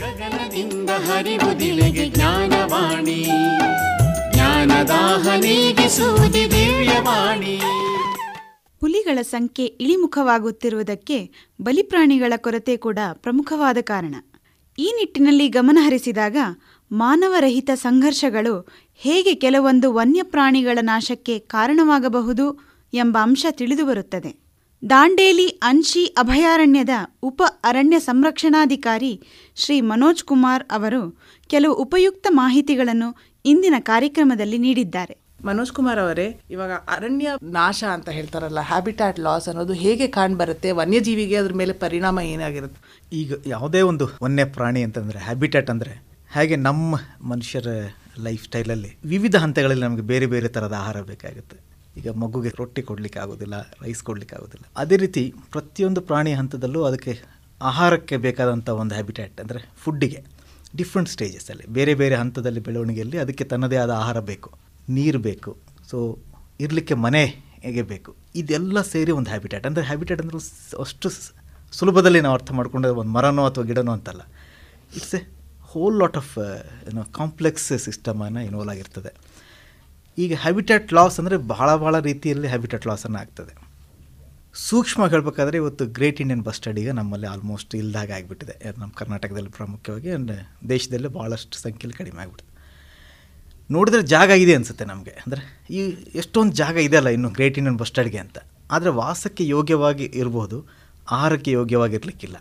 ಗಗನದಿಂದ ಹರಿವುದಿಲೆಗೆ ಜ್ಞಾನವಾಣಿ. ಜ್ಞಾನದಾಹ ನೀಗಿಸುವುದಿ ದಿವ್ಯವಾಣಿ ಹುಲಿಗಳ ಸಂಖ್ಯೆ ಇಳಿಮುಖವಾಗುತ್ತಿರುವುದಕ್ಕೆ ಬಲಿಪ್ರಾಣಿಗಳ ಕೊರತೆ ಕೂಡ ಪ್ರಮುಖವಾದ ಕಾರಣ. ಈ ನಿಟ್ಟಿನಲ್ಲಿ ಗಮನಹರಿಸಿದಾಗ ಮಾನವರಹಿತ ಸಂಘರ್ಷಗಳು ಹೇಗೆ ಕೆಲವೊಂದು ವನ್ಯಪ್ರಾಣಿಗಳ ನಾಶಕ್ಕೆ ಕಾರಣವಾಗಬಹುದು ಎಂಬ ಅಂಶ ತಿಳಿದುಬರುತ್ತದೆ. ದಾಂಡೇಲಿ ಅನ್ಶಿ ಅಭಯಾರಣ್ಯದ ಉಪ ಅರಣ್ಯ ಸಂರಕ್ಷಣಾಧಿಕಾರಿ ಶ್ರೀ ಮನೋಜ್ ಕುಮಾರ್ ಅವರು ಕೆಲವು ಉಪಯುಕ್ತ ಮಾಹಿತಿಗಳನ್ನು ಇಂದಿನ ಕಾರ್ಯಕ್ರಮದಲ್ಲಿ ನೀಡಿದ್ದಾರೆ. ಮನೋಜ್ ಕುಮಾರ್ ಅವರೇ ಇವಾಗ ಅರಣ್ಯ ನಾಶ ಅಂತ ಹೇಳ್ತಾರಲ್ಲ ಹ್ಯಾಬಿಟ್ಯಾಟ್ ಲಾಸ್ ಅನ್ನೋದು ಹೇಗೆ ಕಾಣ್ಬರುತ್ತೆ ವನ್ಯಜೀವಿಗೆ ಅದ್ರ ಮೇಲೆ ಪರಿಣಾಮ ಏನಾಗಿರುತ್ತೆ? ಈಗ ಯಾವುದೇ ಒಂದು ವನ್ಯ ಪ್ರಾಣಿ ಅಂತಂದರೆ ಹ್ಯಾಬಿಟ್ಯಾಟ್ ಅಂದರೆ ಹಾಗೆ ನಮ್ಮ ಮನುಷ್ಯರ ಲೈಫ್ ಸ್ಟೈಲಲ್ಲಿ ವಿವಿಧ ಹಂತಗಳಲ್ಲಿ ನಮಗೆ ಬೇರೆ ಬೇರೆ ಥರದ ಆಹಾರ ಬೇಕಾಗುತ್ತೆ. ಈಗ ಮಗುಗೆ ರೊಟ್ಟಿ ಕೊಡಲಿಕ್ಕೆ ಆಗೋದಿಲ್ಲ ರೈಸ್ ಕೊಡಲಿಕ್ಕೆ ಆಗೋದಿಲ್ಲ. ಅದೇ ರೀತಿ ಪ್ರತಿಯೊಂದು ಪ್ರಾಣಿ ಹಂತದಲ್ಲೂ ಅದಕ್ಕೆ ಆಹಾರಕ್ಕೆ ಬೇಕಾದಂಥ ಒಂದು ಹ್ಯಾಬಿಟ್ಯಾಟ್ ಅಂದರೆ ಫುಡ್ಡಿಗೆ ಡಿಫ್ರೆಂಟ್ ಸ್ಟೇಜಸಲ್ಲಿ ಬೇರೆ ಬೇರೆ ಹಂತದಲ್ಲಿ ಬೆಳವಣಿಗೆಯಲ್ಲಿ ಅದಕ್ಕೆ ತನ್ನದೇ ಆದ ಆಹಾರ ಬೇಕು, ನೀರು ಬೇಕು ಸೊ ಇರಲಿಕ್ಕೆ ಮನೆ ಹೇಗೆ ಬೇಕು. ಇದೆಲ್ಲ ಸೇರಿ ಒಂದು ಹ್ಯಾಬಿಟ್ಯಾಟ್ ಅಂದರೆ ಹ್ಯಾಬಿಟ್ಯಾಟ್ ಅಂದರೆ ಅಷ್ಟು ಸುಲಭದಲ್ಲಿ ನಾವು ಅರ್ಥ ಮಾಡಿಕೊಂಡ್ರೆ ಒಂದು ಮರನೋ ಅಥವಾ ಗಿಡನೋ ಅಂತಲ್ಲ. It's a whole lot of ಏನೋ ಕಾಂಪ್ಲೆಕ್ಸ್ ಸಿಸ್ಟಮನ್ನು ಇನ್ವಾಲ್ವ್ ಆಗಿರ್ತದೆ. ಈಗ ಹ್ಯಾಬಿಟೆಟ್ ಲಾಸ್ ಅಂದರೆ ಬಹಳ ಭಾಳ ರೀತಿಯಲ್ಲಿ ಹ್ಯಾಬಿಟೆಟ್ ಲಾಸನ್ನು ಆಗ್ತದೆ. ಸೂಕ್ಷ್ಮ ಹೇಳಬೇಕಾದ್ರೆ ಇವತ್ತು ಗ್ರೇಟ್ ಇಂಡಿಯನ್ ಬಸ್ ನಮ್ಮಲ್ಲಿ ಆಲ್ಮೋಸ್ಟ್ ಇಲ್ದಾಗ ಆಗಿಬಿಟ್ಟಿದೆ. ನಮ್ಮ ಕರ್ನಾಟಕದಲ್ಲಿ ಪ್ರಾಮುಖ್ಯವಾಗಿ ಆ್ಯಂಡ್ ದೇಶದಲ್ಲಿ ಭಾಳಷ್ಟು ಸಂಖ್ಯೆಯಲ್ಲಿ ಕಡಿಮೆ ಆಗಿಬಿಟ್ಟಿದೆ. ನೋಡಿದ್ರೆ ಜಾಗ ಇದೆ ಅನಿಸುತ್ತೆ ನಮಗೆ. ಅಂದರೆ ಈ ಎಷ್ಟೊಂದು ಜಾಗ ಇದೆಯಲ್ಲ ಇನ್ನು ಗ್ರೇಟ್ ಇಂಡಿಯನ್ ಬಸ್ ಅಂತ. ಆದರೆ ವಾಸಕ್ಕೆ ಯೋಗ್ಯವಾಗಿ ಇರ್ಬೋದು, ಆಹಾರಕ್ಕೆ ಯೋಗ್ಯವಾಗಿರಲಿಕ್ಕಿಲ್ಲ.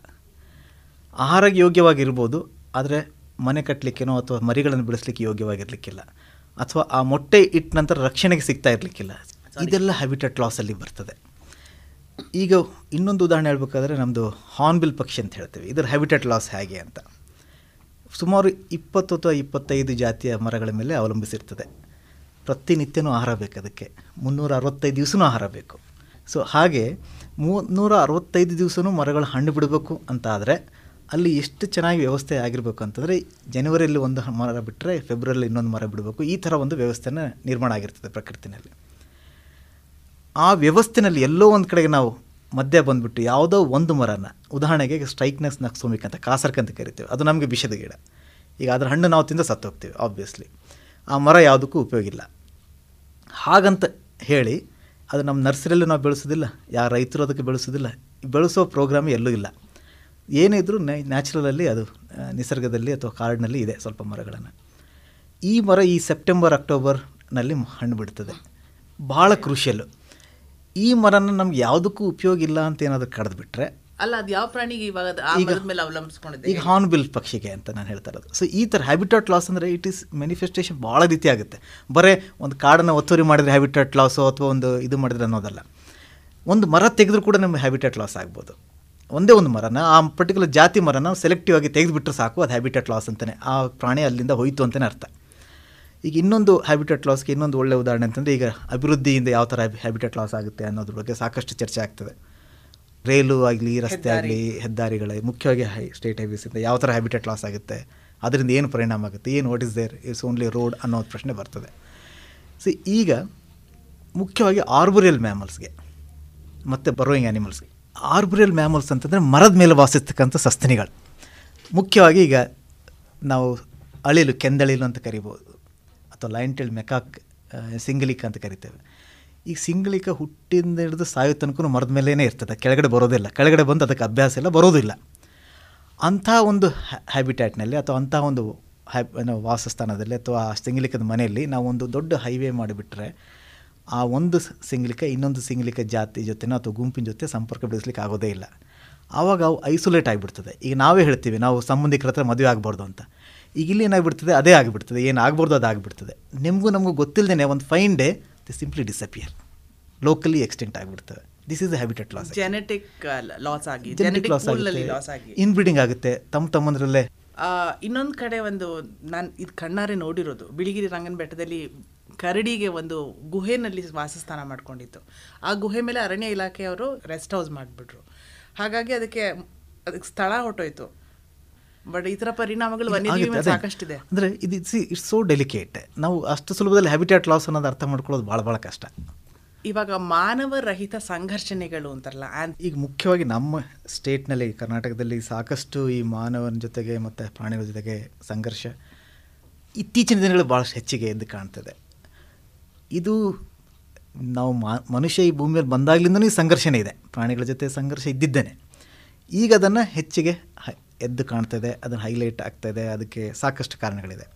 ಆಹಾರಕ್ಕೆ ಯೋಗ್ಯವಾಗಿರ್ಬೋದು, ಆದರೆ ಮನೆ ಕಟ್ಟಲಿಕ್ಕೇನೋ ಅಥವಾ ಮರಿಗಳನ್ನು ಬೆಳೆಸಲಿಕ್ಕೆ ಯೋಗ್ಯವಾಗಿರಲಿಕ್ಕಿಲ್ಲ. ಅಥವಾ ಆ ಮೊಟ್ಟೆ ಇಟ್ಟ ನಂತರ ರಕ್ಷಣೆಗೆ ಸಿಗ್ತಾ ಇರಲಿಕ್ಕಿಲ್ಲ. ಇದೆಲ್ಲ ಹ್ಯಾಬಿಟೆಟ್ ಲಾಸಲ್ಲಿ ಬರ್ತದೆ. ಈಗ ಇನ್ನೊಂದು ಉದಾಹರಣೆ ಹೇಳ್ಬೇಕಾದ್ರೆ ನಮ್ಮದು ಹಾರ್ನ್ಬಿಲ್ ಪಕ್ಷಿ ಅಂತ ಹೇಳ್ತೀವಿ. ಇದರ ಹ್ಯಾಬಿಟೆಟ್ ಲಾಸ್ ಹೇಗೆ ಅಂತ. ಸುಮಾರು ಇಪ್ಪತ್ತು ಅಥವಾ ಇಪ್ಪತ್ತೈದು ಜಾತಿಯ ಮರಗಳ ಮೇಲೆ ಅವಲಂಬಿಸಿರ್ತದೆ. ಪ್ರತಿನಿತ್ಯನೂ ಆಹಾರ ಬೇಕು ಅದಕ್ಕೆ. ಮುನ್ನೂರ ಅರವತ್ತೈದು ದಿವಸನೂ ಆಹಾರ ಬೇಕು. ಸೊ ಹಾಗೆ ಮುನ್ನೂರ ಅರವತ್ತೈದು ದಿವಸನೂ ಮರಗಳು ಹಣ್ಣು ಬಿಡಬೇಕು ಅಂತ ಆದರೆ ಅಲ್ಲಿ ಎಷ್ಟು ಚೆನ್ನಾಗಿ ವ್ಯವಸ್ಥೆ ಆಗಿರಬೇಕು ಅಂತಂದರೆ, ಜನವರಿಯಲ್ಲಿ ಒಂದು ಮರ ಬಿಟ್ಟರೆ ಫೆಬ್ರವರಿಯಲ್ಲಿ ಇನ್ನೊಂದು ಮರ ಬಿಡಬೇಕು. ಈ ಥರ ಒಂದು ವ್ಯವಸ್ಥೆನ ನಿರ್ಮಾಣ ಆಗಿರ್ತದೆ ಪ್ರಕೃತಿನಲ್ಲಿ. ಆ ವ್ಯವಸ್ಥೆನಲ್ಲಿ ಎಲ್ಲೋ ಒಂದು ಕಡೆಗೆ ನಾವು ಮಧ್ಯ ಬಂದುಬಿಟ್ಟು ಯಾವುದೋ ಒಂದು ಮರನ, ಉದಾಹರಣೆಗೆ ಸ್ಟ್ರೈಕ್ನೆಸ್ ನಕ್ಸೋಮಿಕ್ ಅಂತ ಕಾಸರ್ಕ್ ಅಂತ ಕರಿತೀವಿ. ಅದು ನಮಗೆ ವಿಷದ ಗಿಡ. ಈಗ ಅದರ ಹಣ್ಣು ನಾವು ತಿಂದ ಸತ್ತೋಗ್ತೀವಿ ಆಬ್ವಿಯಸ್ಲಿ ಆ ಮರ ಯಾವುದಕ್ಕೂ ಉಪಯೋಗ ಇಲ್ಲ. ಹಾಗಂತ ಹೇಳಿ, ಅದು ನಮ್ಮ ನರ್ಸರಿಯಲ್ಲಿ ನಾವು ಬೆಳೆಸೋದಿಲ್ಲ ಯಾವ ರೈತರು ಅದಕ್ಕೆ ಬೆಳೆಸೋದಿಲ್ಲ ಬೆಳೆಸೋ ಪ್ರೋಗ್ರಾಮ್ ಎಲ್ಲೂ ಇಲ್ಲ. ಏನೇ ಇದ್ರೂ ನ್ಯಾಚುರಲಲ್ಲಿ ಅದು ನಿಸರ್ಗದಲ್ಲಿ ಅಥವಾ ಕಾಡಿನಲ್ಲಿ ಇದೆ ಸ್ವಲ್ಪ ಮರಗಳನ್ನು. ಈ ಮರ ಈ ಸೆಪ್ಟೆಂಬರ್ ಅಕ್ಟೋಬರ್ನಲ್ಲಿ ಹಣ್ಣು ಬಿಡ್ತದೆ. ಭಾಳ ಕ್ರೂಷಿಯಲ್ಲು. ಈ ಮರನ ನಮ್ಗೆ ಯಾವುದಕ್ಕೂ ಉಪಯೋಗ ಇಲ್ಲ ಅಂತ ಏನಾದರೂ ಕಡ್ದು ಬಿಟ್ರೆ ಅಲ್ಲ ಅದು ಯಾವ ಪ್ರಾಣಿಗೆ ಇವಾಗ ಅವಲಂಬಿಸ್ಕೊಂಡಿದೆ ಈಗ ಹಾರ್ನ್ಬಿಲ್ ಪಕ್ಷಿಗೆ ಅಂತ ನಾನು ಹೇಳ್ತಾ ಇರೋದು. ಸೊ ಈ ಥರ ಹ್ಯಾಬಿಟಾಟ್ ಲಾಸ್ ಅಂದರೆ ಇಟ್ ಈಸ್ ಮ್ಯಾನಿಫೆಸ್ಟೇಷನ್ ಭಾಳ ರೀತಿ ಆಗುತ್ತೆ. ಬರೀ ಒಂದು ಕಾಡನ್ನು ಒತ್ತುವರಿ ಮಾಡಿದರೆ ಹ್ಯಾಬಿಟಾಟ್ ಲಾಸು ಅಥವಾ ಒಂದು ಇದು ಮಾಡಿದ್ರೆ ಅನ್ನೋದಲ್ಲ. ಒಂದು ಮರ ತೆಗೆದ್ರೂ ಕೂಡ ನಮಗೆ ಹ್ಯಾಬಿಟಾಟ್ ಲಾಸ್ ಆಗ್ಬೋದು. ಒಂದೇ ಒಂದು ಮರನ ಆ ಪರ್ಟಿಕ್ಯುಲರ್ ಜಾತಿ ಮರನ ಸೆಲೆಕ್ಟಿವ್ ಆಗಿ ತೆಗೆದುಬಿಟ್ರೆ ಸಾಕು ಅದು ಹ್ಯಾಬಿಟೆಟ್ ಲಾಸ್ ಅಂತಲೇ ಆ ಪ್ರಾಣಿ ಅಲ್ಲಿಂದ ಹೋಯಿತು ಅಂತಲೇ ಅರ್ಥ. ಈಗ ಇನ್ನೊಂದು ಹ್ಯಾಬಿಟೆಟ್ ಲಾಸ್ಗೆ ಇನ್ನೊಂದು ಒಳ್ಳೆ ಉದಾಹರಣೆ ಅಂತಂದರೆ ಈಗ ಅಭಿವೃದ್ಧಿಯಿಂದ ಯಾವ ಥರ ಹ್ಯಾಬಿಟೆಟ್ ಲಾಸ್ ಆಗುತ್ತೆ ಅನ್ನೋದ್ರ ಬಗ್ಗೆ ಸಾಕಷ್ಟು ಚರ್ಚೆ ಆಗ್ತದೆ. ರೈಲು ಆಗಲಿ ರಸ್ತೆ ಆಗಲಿ ಹೆದ್ದಾರಿಗಳೇ ಮುಖ್ಯವಾಗಿ ಹೈ ಸ್ಟೇಟ್ ಹೈವೇಸಿಂದ ಯಾವ ಥರ ಹ್ಯಾಬಿಟೆಟ್ ಲಾಸ್ ಆಗುತ್ತೆ ಅದರಿಂದ ಏನು ಪರಿಣಾಮ ಆಗುತ್ತೆ ಏನು what is there it's only road ಅನ್ನೋ ಪ್ರಶ್ನೆ ಬರ್ತದೆ. ಸೊ ಈಗ ಮುಖ್ಯವಾಗಿ ಆರ್ಬರಿಯಲ್ ಮ್ಯಾಮಲ್ಸ್ಗೆ ಮತ್ತು ಬರೋಯಿಂಗ್ ಆ್ಯನಿಮಲ್ಸ್ಗೆ ಆರ್ಬುರಿಯಲ್ ಮ್ಯಾಮಲ್ಸ್ ಅಂತಂದರೆ ಮರದ ಮೇಲೆ ವಾಸಿಸ್ತಕ್ಕಂಥ ಸಸ್ತನಿಗಳು. ಮುಖ್ಯವಾಗಿ ಈಗ ನಾವು ಅಳಿಲು, ಕೆಂದಳಿಲು ಅಂತ ಕರಿಬೋದು. ಅಥವಾ ಲೈನ್ ಟೇಲ್ ಮೆಕಾಕ್ ಸಿಂಗಲಿಕ ಅಂತ ಕರಿತೇವೆ. ಈ ಸಿಂಗಲಿಕ ಹುಟ್ಟಿಂದ ಹಿಡಿದು ಸಾಯೋ ತನಕ ಮರದ ಮೇಲೇ ಇರ್ತದೆ. ಕೆಳಗಡೆ ಬರೋದಿಲ್ಲ. ಕೆಳಗಡೆ ಬಂದು ಅದಕ್ಕೆ ಅಭ್ಯಾಸ ಇಲ್ಲ, ಬರೋದಿಲ್ಲ. ಅಂಥ ಒಂದು ಹ್ಯಾಬಿಟ್ಯಾಟ್ನಲ್ಲಿ ಅಥವಾ ಅಂಥ ಒಂದು ಹ್ಯಾಬ್ ವಾಸಸ್ಥಾನದಲ್ಲಿ ಅಥವಾ ಸಿಂಗಲಿಕದ ಮನೆಯಲ್ಲಿ ನಾವು ಒಂದು ದೊಡ್ಡ ಹೈವೇ ಮಾಡಿಬಿಟ್ರೆ ಆ ಒಂದು ಸಿಂಗ್ಲಿಕ ಇನ್ನೊಂದು ಸಿಂಗಲಿಕ ಜಾತಿ ಜೊತೆನೋ ಅಥವಾ ಗುಂಪಿನ ಜೊತೆ ಸಂಪರ್ಕ ಬೆಳೆಸ್ಲಿಕ್ಕೆ ಆಗೋದೇ ಇಲ್ಲ. ಆವಾಗ ಅವು ಐಸೋಲೇಟ್ ಆಗಿಬಿಡ್ತದೆ. ಈಗ ನಾವೇ ಹೇಳ್ತೀವಿ ನಾವು ಸಂಬಂಧಿಕರ ಹತ್ರ ಮದುವೆ ಆಗಬಾರ್ದು ಅಂತ. ಈಗ ಇಲ್ಲಿ ಏನಾಗ್ಬಿಡ್ತದೆ ಅದೇ ಆಗಿಬಿಡ್ತದೆ. ಏನು ಆಗ್ಬಾರ್ದು ಅದು ಆಗಿಬಿಡ್ತದೆ. ನಿಮಗೂ ನಮಗೂ ಗೊತ್ತಿಲ್ಲದೇ ಒಂದು fine day the simply disappear locally extent ಆಗಿಬಿಡ್ತದೆ this is habitat loss genetic loss ಆಗಿ. ಜೆನೆಟಿಕ್ ಲಾಸ್ ಆಗಿ. ಇನ್ಬ್ರೀಡಿಂಗ್ ಆಗುತ್ತೆ. ತಮ್ಮ ತಮ್ಮಂದ್ರಲ್ಲೇ. ಇನ್ನೊಂದು ಕಡೆ ಒಂದು ನಾನು ಇದು ಕಣ್ಣಾರೆ ನೋಡಿರೋದು. ಬಿಳಿಗಿರಿ ರಂಗನ ಬೆಟ್ಟದಲ್ಲಿ ಕರಡಿಗೆ ಒಂದು ಗುಹೆನಲ್ಲಿ ವಾಸಸ್ಥಾನ ಮಾಡ್ಕೊಂಡಿತ್ತು. ಆ ಗುಹೆ ಮೇಲೆ ಅರಣ್ಯ ಇಲಾಖೆಯವರು ರೆಸ್ಟ್ ಹೌಸ್ ಮಾಡಿಬಿಟ್ರು. ಹಾಗಾಗಿ ಅದಕ್ಕೆ ಅದಕ್ಕೆ ಸ್ಥಳ ಹೊಟ್ಟೋಯ್ತು ಬಟ್ ಈ ಥರ ಪರಿಣಾಮಗಳು ವನ್ಯಜೀವಿ ಸಾಕಷ್ಟಿದೆ. ಅಂದರೆ ಇದು ಇಟ್ಸ್ ಇಟ್ಸ್ ಸೋ ಡೆಲಿಕೇಟ್ ನಾವು ಅಷ್ಟು ಸುಲಭದಲ್ಲಿ ಹ್ಯಾಬಿಟ್ಯಾಟ್ ಲಾಸ್ ಅನ್ನೋದು ಅರ್ಥ ಮಾಡ್ಕೊಳ್ಳೋದು ಭಾಳ ಭಾಳ ಕಷ್ಟ. ಇವಾಗ ಮಾನವ ರಹಿತ ಸಂಘರ್ಷಣೆಗಳು ಅಂತಾರಲ್ಲ ಆ್ಯಂಡ್ ಈಗ ಮುಖ್ಯವಾಗಿ ನಮ್ಮ ಸ್ಟೇಟ್ನಲ್ಲಿ ಕರ್ನಾಟಕದಲ್ಲಿ ಸಾಕಷ್ಟು ಈ ಮಾನವನ ಜೊತೆಗೆ ಮತ್ತು ಪ್ರಾಣಿಗಳ ಜೊತೆಗೆ ಸಂಘರ್ಷ ಇತ್ತೀಚಿನ ದಿನಗಳು ಭಾಳಷ್ಟು ಹೆಚ್ಚಿಗೆ ಎದ್ದು ಕಾಣ್ತದೆ. ಇದು ನಾವು ಮನುಷ್ಯ ಈ ಭೂಮಿಯಲ್ಲಿ ಮೇಲೆ ಬಂದಾಗಲಿಂದನೂ ಈ ಸಂಘರ್ಷನೇ ಇದೆ. ಪ್ರಾಣಿಗಳ ಜೊತೆ ಸಂಘರ್ಷ ಇದ್ದಿದ್ದೇನೆ. ಈಗ ಅದನ್ನು ಹೆಚ್ಚಿಗೆ ಎದ್ದು ಎದ್ದು ಇದೆ ಅದನ್ನು ಹೈಲೈಟ್ ಆಗ್ತಾ ಇದೆ ಅದಕ್ಕೆ ಸಾಕಷ್ಟು ಕಾರಣಗಳಿದೆ.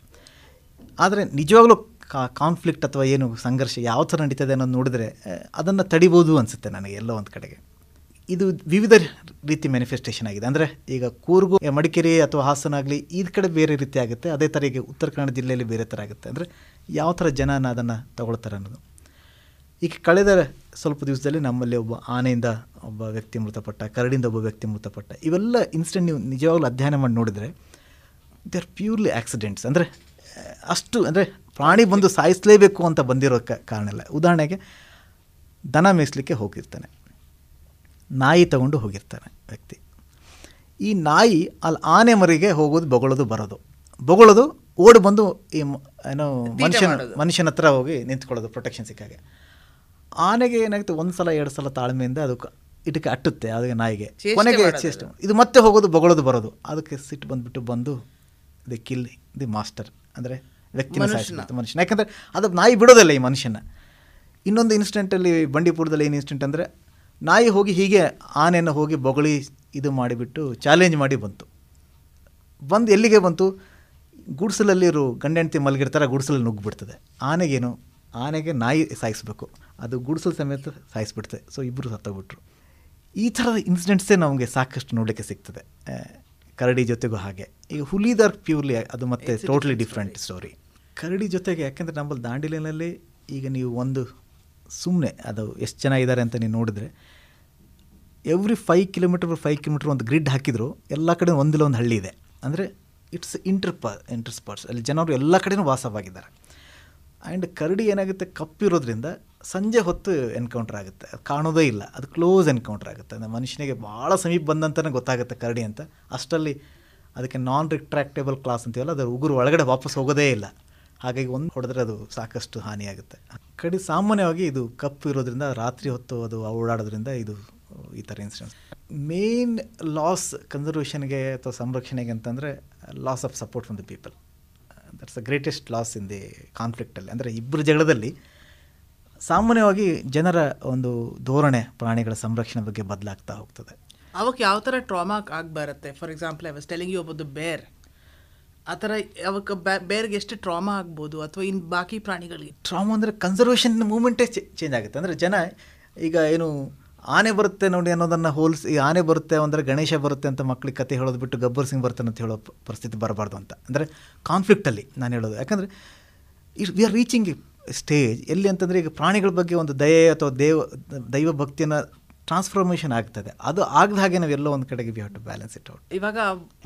ಆದರೆ ನಿಜವಾಗ್ಲೂ ಕಾ, ಕಾನ್ಫ್ಲಿಕ್ಟ್ ಅಥವಾ ಏನು ಸಂಘರ್ಷ ಯಾವ ಥರ ನಡೀತದೆ ಅನ್ನೋದು ನೋಡಿದ್ರೆ ಅದನ್ನು ತಡಿಬೋದು ಅನಿಸುತ್ತೆ ನನಗೆ ಎಲ್ಲೋ ಒಂದು ಕಡೆಗೆ. ಇದು ವಿವಿಧ ರೀತಿ ಮ್ಯಾನಿಫೆಸ್ಟೇಷನ್ ಆಗಿದೆ. ಅಂದರೆ ಈಗ ಕೂರ್ಗು, ಮಡಿಕೇರಿ ಅಥವಾ ಹಾಸನ ಆಗಲಿ ಈ ಕಡೆ ಬೇರೆ ರೀತಿ ಆಗುತ್ತೆ. ಅದೇ ಥರ ಈಗ ಉತ್ತರ ಕನ್ನಡ ಜಿಲ್ಲೆಯಲ್ಲಿ ಬೇರೆ ಥರ ಆಗುತ್ತೆ. ಅಂದರೆ ಯಾವ ಥರ ಜನನ ಅದನ್ನು ತಗೊಳ್ತಾರೆ ಅನ್ನೋದು. ಈಗ ಕಳೆದ ಸ್ವಲ್ಪ ದಿವಸದಲ್ಲಿ ನಮ್ಮಲ್ಲಿ ಒಬ್ಬ ಆನೆಯಿಂದ ಒಬ್ಬ ವ್ಯಕ್ತಿ ಮೃತಪಟ್ಟ, ಕರಡಿಂದ ಒಬ್ಬ ವ್ಯಕ್ತಿ ಮೃತಪಟ್ಟ, ಇವೆಲ್ಲ ಇನ್ಸಿಡೆಂಟ್ ನೀವು ನಿಜವಾಗ್ಲೂ ಅಧ್ಯಯನ ಮಾಡಿ ನೋಡಿದರೆ ದೇ ಆರ್ ಪ್ಯೂರ್ಲಿ ಆಕ್ಸಿಡೆಂಟ್ಸ್ ಅಂದರೆ, ಅಷ್ಟು, ಅಂದರೆ ಪ್ರಾಣಿ ಬಂದು ಸಾಯಿಸಲೇಬೇಕು ಅಂತ ಬಂದಿರೋ ಕಾರಣ ಇಲ್ಲ. ಉದಾಹರಣೆಗೆ, ದನ ಮೇಯಿಸ್ಲಿಕ್ಕೆ ಹೋಗಿರ್ತಾನೆ. ನಾಯಿ ತಗೊಂಡು ಹೋಗಿರ್ತಾನೆ ವ್ಯಕ್ತಿ. ಈ ನಾಯಿ ಅಲ್ಲಿ ಆನೆ ಮರಿಗೆ ಹೋಗೋದು ಬೊಗಳೋದು ಬರೋದು. ಬೊಗಳೋದು ಓಡಿ ಬಂದು ಈ ಮ- ಏನೋ ಮನುಷ್ಯನ. ಮನುಷ್ಯನ ಹತ್ರ ಹೋಗಿ ನಿಂತ್ಕೊಳ್ಳೋದು ಪ್ರೊಟೆಕ್ಷನ್ ಸಿಕ್ಕಾಗೆ. ಆನೆಗೆ ಏನಾಗುತ್ತೆ ಒಂದು ಸಲ ಎರಡು ಸಲ ತಾಳ್ಮೆಯಿಂದ ಅದಕ್ಕೆ ಇದಕ್ಕೆ ಅಟ್ಟುತ್ತೆ ಅದಕ್ಕೆ ನಾಯಿಗೆ. ಕೊನೆಗೆ ಚೇಷ್ಟೆ ಇದು ಮತ್ತೆ ಹೋಗೋದು ಬೊಗಳೋದು ಬರೋದು. ಅದಕ್ಕೆ ಸಿಟ್ಟು ಬಂದುಬಿಟ್ಟು ಬಂದು ದಿ ಕಿಲ್ ದಿ ಮಾಸ್ಟರ್ ಅಂದರೆ ವ್ಯಕ್ತಿ ಮನುಷ್ಯನ. ಯಾಕಂದರೆ ಅದು ನಾಯಿ ಬಿಡೋದಿಲ್ಲ ಈ ಮನುಷ್ಯನ. ಇನ್ನೊಂದು ಇನ್ಸಿಡೆಂಟಲ್ಲಿ ಬಂಡೀಪುರದಲ್ಲಿ ಏನು ಇನ್ಸಿಡೆಂಟ್ ಅಂದರೆ ನಾಯಿ ಹೋಗಿ ಹೀಗೆ ಆನೆಯನ್ನು ಹೋಗಿ ಬೊಗಳಿ ಇದು ಮಾಡಿಬಿಟ್ಟು ಚಾಲೆಂಜ್ ಮಾಡಿ ಬಂತು. ಬಂದು ಎಲ್ಲಿಗೆ ಬಂತು? ಗುಡಿಸಲಲ್ಲಿರು ಗಂಡ ಹೆಂಡತಿ ಮಲಗಿರ್ತಾರೆ ಗುಡಿಸಲಲ್ಲಿ ನುಗ್ಗಿಬಿಡ್ತದೆ. ಆನೆಗೇನು? ಆನೆಗೆ ನಾಯಿ ಸಾಯಿಸ್ಬೇಕು. ಅದು ಗುಡಿಸಲು ಸಮೇತ ಸಾಯಿಸ್ಬಿಡ್ತದೆ. ಸೊ ಇಬ್ಬರು ಸತ್ತೋಗ್ಬಿಟ್ರು. ಈ ಥರದ ಇನ್ಸಿಡೆಂಟ್ಸೇ ನಮಗೆ ಸಾಕಷ್ಟು ನೋಡಲಿಕ್ಕೆ ಸಿಗ್ತದೆ. ಕರಡಿ ಜೊತೆಗೂ ಹಾಗೆ. ಈಗ ಹುಲಿದಾರ್ ಪ್ಯೂರ್ಲಿ ಅದು ಮತ್ತೆ ಟೋಟ್ಲಿ ಡಿಫ್ರೆಂಟ್ ಸ್ಟೋರಿ ಕರಡಿ ಜೊತೆಗೆ ಯಾಕೆಂದರೆ ನಮ್ಮಲ್ಲಿ ದಾಂಡಿಲಿನಲ್ಲಿ ಈಗ ನೀವು ಒಂದು ಸುಮ್ಮನೆ ಅದು ಎಷ್ಟು ಜನ ಇದ್ದಾರೆ ಅಂತ ನೀವು ನೋಡಿದ್ರೆ every five kilometre five kilometre ಒಂದು ಗ್ರಿಡ್ ಹಾಕಿದ್ರು, ಎಲ್ಲ ಕಡೆ ಒಂದಿಲ್ಲ ಒಂದು ಹಳ್ಳಿ ಇದೆ. ಅಂದರೆ ಇಟ್ಸ್ ಇಂಟರ್ ಪ ಇಂಟರ್ ಸ್ಪಾಟ್ಸ್ ಅಲ್ಲಿ ಜನರು ಎಲ್ಲ ಕಡೆಯೂ ವಾಸವಾಗಿದ್ದಾರೆ. ಆ್ಯಂಡ್ ಕರಡಿ ಏನಾಗುತ್ತೆ? ಕಪ್ಪಿರೋದ್ರಿಂದ ಸಂಜೆ ಹೊತ್ತು ಎನ್ಕೌಂಟರ್ ಆಗುತ್ತೆ. ಅದು ಕಾಣೋದೇ ಇಲ್ಲ. ಅದು ಕ್ಲೋಸ್ ಎನ್ಕೌಂಟರ್ ಆಗುತ್ತೆ. ಅಂದರೆ ಮನುಷ್ಯನಿಗೆ ಭಾಳ ಸಮೀಪ ಬಂದಂತಲೇ ಗೊತ್ತಾಗುತ್ತೆ ಕರಡಿ ಅಂತ. ಅಷ್ಟರಲ್ಲಿ ಅದಕ್ಕೆ ನಾನ್ ರಿಟ್ರಾಕ್ಟೇಬಲ್ ಕ್ಲಾಸ್ ಅಂತೀವಲ್ಲ ಅದರ ಉಗುರು ಒಳಗಡೆ ವಾಪಸ್ ಹೋಗೋದೇ ಇಲ್ಲ. ಹಾಗಾಗಿ ಒಂದು ಹೊಡೆದ್ರೆ ಅದು ಸಾಕಷ್ಟು ಹಾನಿಯಾಗುತ್ತೆ. ಕಡಿ ಸಾಮಾನ್ಯವಾಗಿ ಇದು ಕಪ್ಪು ಇರೋದ್ರಿಂದ ರಾತ್ರಿ ಹೊತ್ತು ಅದು ಓಡಾಡೋದ್ರಿಂದ ಇದು, ಈ ಥರ ಇನ್ಸಿಡೆನ್ಸ್ ಮೇನ್ ಲಾಸ್ ಕನ್ಸರ್ವೇಷನ್ಗೆ ಅಥವಾ ಸಂರಕ್ಷಣೆಗೆ ಅಂತಂದರೆ loss of support from the people that's the greatest loss in the ಕಾನ್ಫ್ಲಿಕ್ಟಲ್ಲಿ ಅಂದರೆ ಇಬ್ಬರು ಜಗಳದಲ್ಲಿ ಸಾಮಾನ್ಯವಾಗಿ ಜನರ ಒಂದು ಧೋರಣೆ, ಪ್ರಾಣಿಗಳ ಸಂರಕ್ಷಣೆ ಬಗ್ಗೆ ಬದಲಾಗ್ತಾ ಹೋಗ್ತದೆ. ಅವಕ್ಕೆ ಯಾವ ಥರ ಟ್ರಾಮಾ ಆಗಿ ಬರುತ್ತೆ? For example I was telling you ಒಬ್ಬದು bear ಆ ಥರ ಅವಕ್ಕೆ ಬೇರೆಗೆ ಎಷ್ಟು ಟ್ರಾಮಾ ಆಗ್ಬೋದು ಅಥವಾ ಇನ್ನು ಬಾಕಿ ಪ್ರಾಣಿಗಳಿಗೆ? ಟ್ರಾಮಾ ಅಂದರೆ ಕನ್ಸರ್ವೇಷನ್ ಮೂಮೆಂಟೇ ಚೇಂಜ್ ಆಗುತ್ತೆ. ಅಂದರೆ ಜನ ಈಗ ಏನು ಆನೆ ಬರುತ್ತೆ ನೋಡಿ ಅನ್ನೋದನ್ನು ಹೋಲಿಸಿ, ಈ ಆನೆ ಬರುತ್ತೆ ಅಂದರೆ ಗಣೇಶ ಬರುತ್ತೆ ಅಂತ ಮಕ್ಳಿಗೆ ಕತೆ ಹೇಳೋದು ಬಿಟ್ಟು ಗಬ್ಬರ್ ಸಿಂಗ್ ಬರ್ತಾನೆ ಅಂತ ಹೇಳೋ ಪರಿಸ್ಥಿತಿ ಬರಬಾರ್ದು ಅಂತ. ಅಂದರೆ ಕಾನ್ಫ್ಲಿಕ್ಟಲ್ಲಿ ನಾನು ಹೇಳೋದು. ಯಾಕಂದರೆ it we are reaching stage ಎಲ್ಲಿ ಅಂತಂದರೆ ಈಗ ಪ್ರಾಣಿಗಳ ಬಗ್ಗೆ ಒಂದು ದಯೆ ಅಥವಾ ದೇವ, ದೈವ ಭಕ್ತಿಯನ್ನು ಟ್ರಾನ್ಸ್ಫಾರ್ಮೇಷನ್ ಆಗ್ತದೆ. ಅದು ಆಗದ ಹಾಗೆ ನಾವು ಎಲ್ಲೋ ಒಂದು ಕಡೆಗೆ we have to balance it out ಇವಾಗ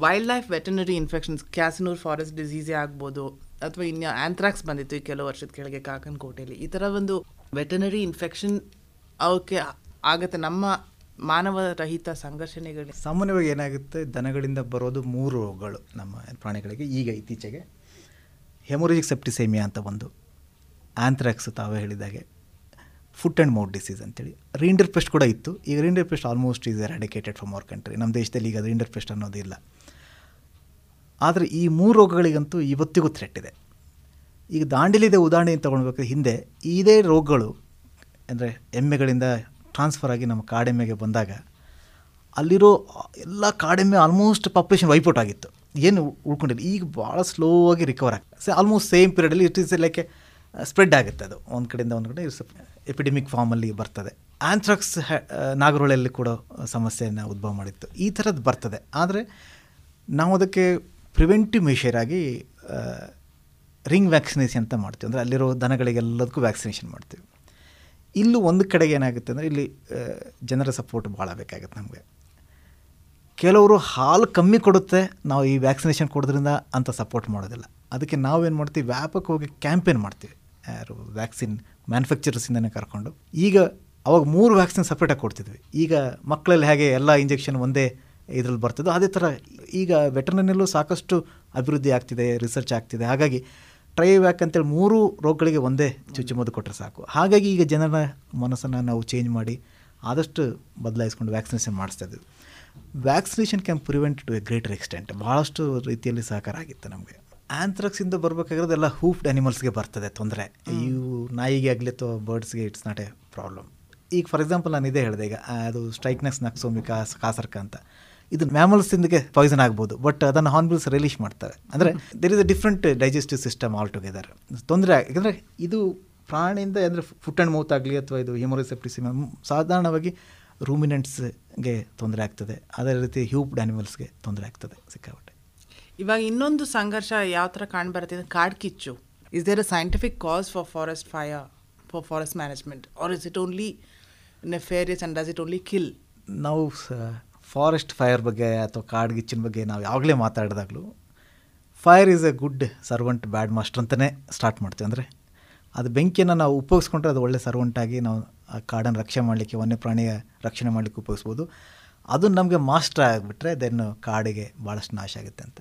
wildlife veterinary infections Kyasanur forest disease ಆಗ್ಬೋದು ಅಥವಾ ಇನ್ನು ಆಂಥ್ರಾಕ್ಸ್ ಬಂದಿತ್ತು ಈ ಕೆಲವು ವರ್ಷದ ಕೆಳಗೆ ಕಾಕನಕೋಟೆಯಲ್ಲಿ ಈ ಥರ ಒಂದು ವೆಟನರಿ ಇನ್ಫೆಕ್ಷನ್ ಅವಕ್ಕೆ ಆಗುತ್ತೆ. ನಮ್ಮ ಮಾನವ ರಹಿತ ಸಂಘರ್ಷಣೆಗಳು ಸಾಮಾನ್ಯವಾಗಿ ಏನಾಗುತ್ತೆ? ದನಗಳಿಂದ ಬರೋದು ಮೂರು ರೋಗಗಳು ನಮ್ಮ ಪ್ರಾಣಿಗಳಿಗೆ. ಈಗ ಇತ್ತೀಚೆಗೆ ಹೆಮೊರಿಜಿಕ್ ಸೆಪ್ಟಿಸೇಮಿಯಾ ಅಂತ ಒಂದು ಆಂಥ್ರಾಕ್ಸ್ ತಾವೇ ಹೇಳಿದಾಗೆ. ಫುಟ್ ಆ್ಯಂಡ್ ಮೌತ್ ಡಿಸೀಸ್ ಅಂತೇಳಿ. ರೀಂಡರ್ ಪೆಸ್ಟ್ ಕೂಡ ಇತ್ತು. ಈಗ rinderpest almost is eradicated from our country ನಮ್ಮ ದೇಶದಲ್ಲಿ ಈಗ ರೀಂಡರ್ ಪೆಸ್ಟ್ ಅನ್ನೋದಿಲ್ಲ ಆದರೆ ಈ ಮೂರು ರೋಗಗಳಿಗಂತೂ ಇವತ್ತಿಗೂ ಥ್ರೆಟ್ ಇದೆ. ಈಗ ದಾಂಡಿಲಿದೆ ಉದಾಹರಣೆ ತೊಗೊಳ್ಬೇಕಾದ್ರೆ ಹಿಂದೆ ಇದೇ ರೋಗಗಳು ಅಂದರೆ ಎಮ್ಮೆಗಳಿಂದ ಟ್ರಾನ್ಸ್ಫರ್ ಆಗಿ ನಮ್ಮ ಕಾಡೆಮ್ಮೆಗೆ ಬಂದಾಗ ಅಲ್ಲಿರೋ ಎಲ್ಲ ಕಾಡೆಮ್ಮೆ ಆಲ್ಮೋಸ್ಟ್ ಪಾಪ್ಯುಲೇಷನ್ ವೈಪೌಟ್ ಆಗಿತ್ತು. ಏನು ಉಳ್ಕೊಂಡಿಲ್ಲ. ಈಗ ಭಾಳ ಸ್ಲೋ ಆಗಿ ರಿಕವರ್ ಆಗ್ತದೆ ಆಲ್ಮೋಸ್ಟ್ ಸೇಮ್ ಪೀರಿಯಡಲ್ಲಿ ಇಟ್ ಈಸ್ ಲೈಕ್ ಸ್ಪ್ರೆಡ್ ಆಗುತ್ತೆ ಅದು. ಒಂದು ಕಡೆಯಿಂದ ಒಂದು ಕಡೆ ಎಪಿಡೆಮಿಕ್ ಫಾರ್ಮಲ್ಲಿ ಬರ್ತದೆ. ಆಂಥ್ರಾಕ್ಸ್ ನಾಗರೋಳಲ್ಲಿ ಕೂಡ ಸಮಸ್ಯೆಯನ್ನು ಉದ್ಭವ ಮಾಡಿತ್ತು. ಈ ಥರದ್ದು ಬರ್ತದೆ. ಆದರೆ ನಾವು ಅದಕ್ಕೆ ಪ್ರಿವೆಂಟಿವ್ ಮೆಷರ್ ಆಗಿ ರಿಂಗ್ ವ್ಯಾಕ್ಸಿನೇಷನ್ ಅಂತ ಮಾಡ್ತೀವಿ. ಅಂದರೆ ಅಲ್ಲಿರೋ ದನಗಳಿಗೆಲ್ಲದಕ್ಕೂ ವ್ಯಾಕ್ಸಿನೇಷನ್ ಮಾಡ್ತೀವಿ. ಇಲ್ಲೂ ಒಂದು ಕಡೆಗೆ ಏನಾಗುತ್ತೆ ಅಂದರೆ ಇಲ್ಲಿ ಜನರ ಸಪೋರ್ಟ್ ಭಾಳ ಬೇಕಾಗುತ್ತೆ ನಮಗೆ. ಕೆಲವರು ಹಾಲು ಕಮ್ಮಿ ಕೊಡುತ್ತೆ, ನಾವು ಈ ವ್ಯಾಕ್ಸಿನೇಷನ್ ಕೊಡೋದ್ರಿಂದ ಅಂತ ಸಪೋರ್ಟ್ ಮಾಡೋದಿಲ್ಲ. ಅದಕ್ಕೆ ನಾವೇನು ಮಾಡ್ತೀವಿ, ವ್ಯಾಪಕವಾಗಿ ಕ್ಯಾಂಪೇನ್ ಮಾಡ್ತೀವಿ. ಯಾರು ವ್ಯಾಕ್ಸಿನ್ ಮ್ಯಾನುಫ್ಯಾಕ್ಚರರ್ಸಿಂದನೇ ಕರ್ಕೊಂಡು. ಈಗ ಅವಾಗ ಮೂರು ವ್ಯಾಕ್ಸಿನ್ ಸಪ್ರೇಟಾಗಿ ಕೊಡ್ತಿದ್ವಿ. ಈಗ ಮಕ್ಕಳಲ್ಲಿ ಹೇಗೆ ಎಲ್ಲ ಇಂಜೆಕ್ಷನ್ ಒಂದೇ ಇದ್ರಲ್ಲಿ ಬರ್ತದೋ ಅದೇ ಥರ ಈಗ ವೆಟರ್ನರಿನಲ್ಲೂ ಸಾಕಷ್ಟು ಅಭಿವೃದ್ಧಿ ಆಗ್ತಿದೆ ರಿಸರ್ಚ್ ಆಗ್ತಿದೆ. ಹಾಗಾಗಿ ಟ್ರೈ ವ್ಯಾಕ್ ಅಂತೇಳಿ ಮೂರು ರೋಗಗಳಿಗೆ ಒಂದೇ ಚುಚ್ಚುಮದ್ದು ಕೊಟ್ಟರೆ ಸಾಕು. ಹಾಗಾಗಿ ಈಗ ಜನರ ಮನಸ್ಸನ್ನು ನಾವು ಚೇಂಜ್ ಮಾಡಿ ಆದಷ್ಟು ಬದಲಾಯಿಸ್ಕೊಂಡು ವ್ಯಾಕ್ಸಿನೇಷನ್ ಮಾಡಿಸ್ತಾ ಇದ್ದೀವಿ. Vaccination can prevent to a greater extent ಭಾಳಷ್ಟು ರೀತಿಯಲ್ಲಿ ಸಹಕಾರ ಆಗಿತ್ತು ನಮಗೆ. ಆ್ಯಂಥ್ರಾಕ್ಸಿಂದ ಬರಬೇಕಾಗಿರೋದೆಲ್ಲ ಹೂಫ್ಡ್ ಅನಿಮಲ್ಸ್ಗೆ ಬರ್ತದೆ ತೊಂದರೆ. ಇವು ನಾಯಿಗೆ ಆಗಲಿ ಅಥವಾ ಬರ್ಡ್ಸ್ಗೆ ಇಟ್ಸ್ ನಾಟ್ ಎ ಪ್ರಾಬ್ಲಮ್ ಈಗ ಫಾರ್ ಎಕ್ಸಾಂಪಲ್ ನಾನು ಇದೇ ಹೇಳಿದೆ ಈಗ ಅದು ಸ್ಟ್ರೈಕ್ನೆಸ್ ನಕ್ಸೋಮಿಕ ಕಾಸರ್ಕ ಅಂತ. ಇದು ಮ್ಯಾಮಲ್ಸಿಂದಗೆ ಪಾಯ್ಸನ್ ಆಗ್ಬೋದು ಬಟ್ ಅದನ್ನು ಹಾರ್ನ್ಬಿಲ್ಸ್ ರಿಲೀಸ್ ಮಾಡ್ತಾರೆ. ಅಂದರೆ there is a different digestive system altogether ತೊಂದರೆ ಯಾಕಂದರೆ ಇದು ಪ್ರಾಣಿಯಿಂದ ಅಂದರೆ ಫುಟ್ ಆ್ಯಂಡ್ ಮೌತ್ ಆಗಲಿ ಅಥವಾ ಇದು ಹಿಮೋರಿಸೆಪ್ಟಿಸಿಮ್ ಸಾಧಾರಣವಾಗಿ ರೂಮಿನೆಂಟ್ಸ್ಗೆ ತೊಂದರೆ ಆಗ್ತದೆ. ಅದೇ ರೀತಿ ಹ್ಯೂಬ್ಡ್ ಆ್ಯನಿಮಲ್ಸ್ಗೆ ತೊಂದರೆ ಆಗ್ತದೆ ಸಿಕ್ಕಾಪಟ್ಟೆ. ಇವಾಗ ಇನ್ನೊಂದು ಸಂಘರ್ಷ ಯಾವ ಥರ ಕಾಣ್ ಬರುತ್ತೆ ಅಂದರೆ ಕಾಡ್ ಕಿಚ್ಚು is there a scientific cause for forest fire for forest management or is it only nefarious and does it only kill ನಾವು ಫಾರೆಸ್ಟ್ ಫೈರ್ ಬಗ್ಗೆ ಅಥವಾ ಕಾಡ್ಗಿಚ್ಚಿನ ಬಗ್ಗೆ ನಾವು ಯಾವಾಗಲೇ ಮಾತಾಡಿದಾಗಲೂ fire is a good servant bad master ಅಂತಲೇ ಸ್ಟಾರ್ಟ್ ಮಾಡ್ತೀವಿ. ಅಂದರೆ ಅದು ಬೆಂಕಿಯನ್ನು ನಾವು ಉಪಯೋಗಿಸ್ಕೊಂಡ್ರೆ ಅದು ಒಳ್ಳೆ ಸರ್ವೆಂಟಾಗಿ ನಾವು ಆ ಕಾಡನ್ನು ರಕ್ಷಣೆ ಮಾಡಲಿಕ್ಕೆ, ವನ್ಯಪ್ರಾಣಿಯ ರಕ್ಷಣೆ ಮಾಡಲಿಕ್ಕೆ ಉಪಯೋಗಿಸ್ಬೋದು. ಅದು ನಮಗೆ ಮಾಸ್ಟರ್ ಆಗಿಬಿಟ್ರೆ ದೆನ್ ಕಾಡಿಗೆ ಭಾಳಷ್ಟು ನಾಶ ಆಗುತ್ತೆ ಅಂತ.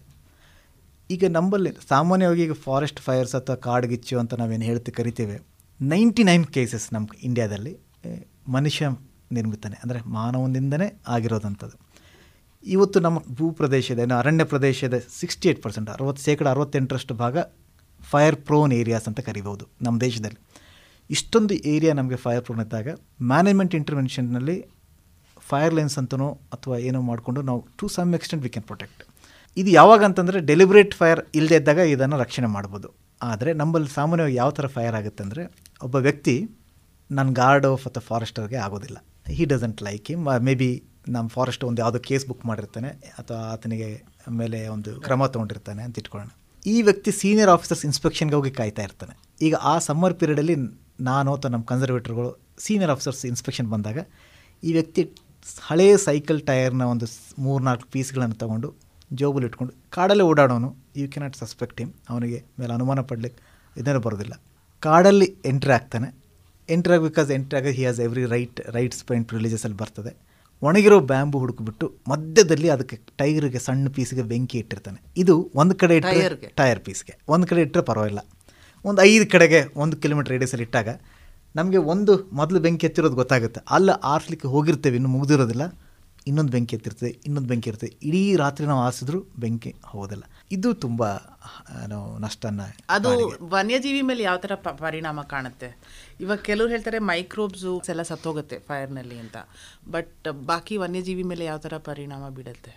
ಈಗ ನಂಬಲ್ಲಿ, ಸಾಮಾನ್ಯವಾಗಿ ಈಗ ಫಾರೆಸ್ಟ್ ಫೈರ್ಸ್ ಅಥವಾ ಕಾಡ್ಗಿಚ್ಚು ಅಂತ ನಾವೇನು ಹೇಳ್ತಿ ಕರಿತೇವೆ ನೈಂಟಿ ನೈನ್ ಕೇಸಸ್ ನಮ್ಮ ಇಂಡಿಯಾದಲ್ಲಿ ಮನುಷ್ಯ ನಿರ್ಮಿತಾನೆ, ಅಂದರೆ ಮಾನವನಿಂದನೇ ಆಗಿರೋದಂಥದ್ದು ಇವತ್ತು ನಮ್ಮ ಭೂ ಪ್ರದೇಶದ ಏನು ಅರಣ್ಯ ಪ್ರದೇಶದ ಸಿಕ್ಸ್ಟಿ ಏಯ್ಟ್ ಪರ್ಸೆಂಟ್ ಅರವತ್ತು ಶೇಕಡ ಅರವತ್ತೆಂಟರಷ್ಟು ಭಾಗ ಫೈರ್ ಪ್ರೋನ್ ಏರಿಯಾಸ್ ಅಂತ ಕರಿಬೋದು ನಮ್ಮ ದೇಶದಲ್ಲಿ. ಇಷ್ಟೊಂದು ಏರಿಯಾ ನಮಗೆ ಫೈರ್ ಪ್ರೋನ್ ಇದ್ದಾಗ ಮ್ಯಾನೇಜ್ಮೆಂಟ್ ಇಂಟರ್ವೆನ್ಷನ್ನಲ್ಲಿ ಫೈರ್ ಲೈನ್ಸ್ ಅಂತನೋ ಅಥವಾ ಏನೋ ಮಾಡಿಕೊಂಡು ನಾವು to some extent we can protect ಇದು ಯಾವಾಗ ಅಂತಂದರೆ ಡೆಲಿಬ್ರೇಟ್ ಫೈರ್ ಇಲ್ಲದೆ ಇದ್ದಾಗ ಇದನ್ನು ರಕ್ಷಣೆ ಮಾಡ್ಬೋದು. ಆದರೆ ನಮ್ಮಲ್ಲಿ ಸಾಮಾನ್ಯವಾಗಿ ಯಾವ ಥರ ಫೈರ್ ಆಗುತ್ತೆ ಅಂದರೆ ಒಬ್ಬ ವ್ಯಕ್ತಿ ನನ್ನ ಗಾರ್ಡ್ ಆಫ್ ಅಥವಾ ಫಾರೆಸ್ಟರ್ಗೆ ಆಗೋದಿಲ್ಲ. He doesn't like him may be ನಮ್ಮ ಫಾರೆಸ್ಟ್ ಒಂದು ಯಾವುದೋ ಕೇಸ್ ಬುಕ್ ಮಾಡಿರ್ತಾನೆ, ಅಥವಾ ಆತನಿಗೆ ಮೇಲೆ ಒಂದು ಕ್ರಮ ತೊಗೊಂಡಿರ್ತಾನೆ ಅಂತ ಇಟ್ಕೊಳ್ಳೋಣ. ಈ ವ್ಯಕ್ತಿ ಸೀನಿಯರ್ ಆಫೀಸರ್ಸ್ ಇನ್ಸ್ಪೆಕ್ಷನ್ಗೆ ಹೋಗಿ ಕಾಯ್ತಾ ಇರ್ತಾನೆ. ಈಗ ಆ ಸಮ್ಮರ್ ಪೀರಿಯಡಲ್ಲಿ ನಾನು ಅಥವಾ ನಮ್ಮ ಕನ್ಸರ್ವೇಟರ್ಗಳು ಸೀನಿಯರ್ ಆಫೀಸರ್ಸ್ ಇನ್ಸ್ಪೆಕ್ಷನ್ ಬಂದಾಗ ಈ ವ್ಯಕ್ತಿ ಹಳೆಯ ಸೈಕಲ್ ಟೈರ್ನ ಒಂದು ಮೂರು ನಾಲ್ಕು ಪೀಸ್ಗಳನ್ನು ತೊಗೊಂಡು ಜೋಬಲ್ಲಿ ಇಟ್ಕೊಂಡು ಕಾಡಲ್ಲೇ ಓಡಾಡೋನು ಯು ಕೆನಾಟ್ ಸಸ್ಪೆಕ್ಟ್ ಹಿಮ್ ಅವನಿಗೆ ಮೇಲೆ ಅನುಮಾನ ಪಡ್ಲಿಕ್ಕೆ ಇದನ್ನು ಬರೋದಿಲ್ಲ. ಕಾಡಲ್ಲಿ ಎಂಟ್ರಿ ಆಗ್ತಾನೆ. ಎಂಟ್ರಿ ಆಗಿ ಬಿಕಾಸ್ ಎಂಟ್ರಿ ಆಗಿ he has every right rights point ರಿಲೀಜಸಲ್ಲಿ ಬರ್ತದೆ. ಒಣಗಿರೋ ಬ್ಯಾಂಬು ಹುಡುಕಿಬಿಟ್ಟು ಮಧ್ಯದಲ್ಲಿ ಅದಕ್ಕೆ ಟೈರ್ಗೆ ಸಣ್ಣ ಪೀಸ್ಗೆ ಬೆಂಕಿ ಇಟ್ಟಿರ್ತಾನೆ. ಇದು ಒಂದು ಕಡೆ ಇಟ್ಟರೆ? ಟೈರ್ ಪೀಸ್ಗೆ ಒಂದು ಕಡೆ ಇಟ್ಟರೆ ಪರವಾಗಿಲ್ಲ. ಒಂದು ಐದು ಕಡೆಗೆ ಒಂದು ಕಿಲೋಮೀಟರ್ ರೇಡಿಯಸಲ್ಲಿ ಇಟ್ಟಾಗ ನಮಗೆ ಒಂದು ಮೊದಲು ಬೆಂಕಿ ಹೆಚ್ಚಿರೋದು ಗೊತ್ತಾಗುತ್ತೆ. ಅಲ್ಲಿ ಆರಿಸ್ಲಿಕ್ಕೆ ಹೋಗಿರ್ತೇವೆ ಇನ್ನು ಮುಗಿದಿರೋದಿಲ್ಲ. ಇನ್ನೊಂದು ಬೆಂಕಿ ಎತ್ತಿರ್ತದೆ ಇನ್ನೊಂದು ಬೆಂಕಿ ಇರ್ತದೆ ಇಡೀ ರಾತ್ರಿ ನಾವು ಆರಿಸಿದ್ರು ಬೆಂಕಿ ಹೋಗೋದಿಲ್ಲ. ಇದು ತುಂಬ ನಷ್ಟ ನಷ್ಟನ ಅದು ವನ್ಯಜೀವಿ ಮೇಲೆ ಯಾವ ಥರ ಪರಿಣಾಮ ಕಾಣುತ್ತೆ? ಇವಾಗ ಕೆಲವ್ರು ಹೇಳ್ತಾರೆ ಮೈಕ್ರೋಬ್ಸು ಎಲ್ಲ ಸತ್ತೋಗುತ್ತೆ ಫೈರ್ನಲ್ಲಿ ಅಂತ. ಬಟ್ ಬಾಕಿ ವನ್ಯಜೀವಿ ಮೇಲೆ ಯಾವ ಥರ ಪರಿಣಾಮ ಬೀಳುತ್ತೆ?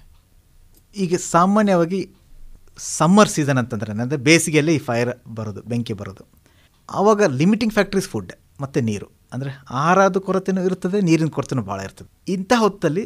ಈಗ ಸಾಮಾನ್ಯವಾಗಿ ಸಮ್ಮರ್ ಸೀಸನ್ ಅಂತಂದ್ರೆ ಅಂದರೆ ಬೇಸಿಗೆಯಲ್ಲಿ ಈ ಫೈರ್ ಬರೋದು ಬೆಂಕಿ ಬರೋದು. ಆವಾಗ ಲಿಮಿಟಿಂಗ್ ಫ್ಯಾಕ್ಟ್ರೀಸ್ ಫುಡ್ ಮತ್ತು ನೀರು. ಅಂದರೆ ಆಹಾರದ ಕೊರತೆನೂ ಇರ್ತದೆ ನೀರಿನ ಕೊರತೆನೂ ಭಾಳ ಇರ್ತದೆ. ಇಂಥ ಹೊತ್ತಲ್ಲಿ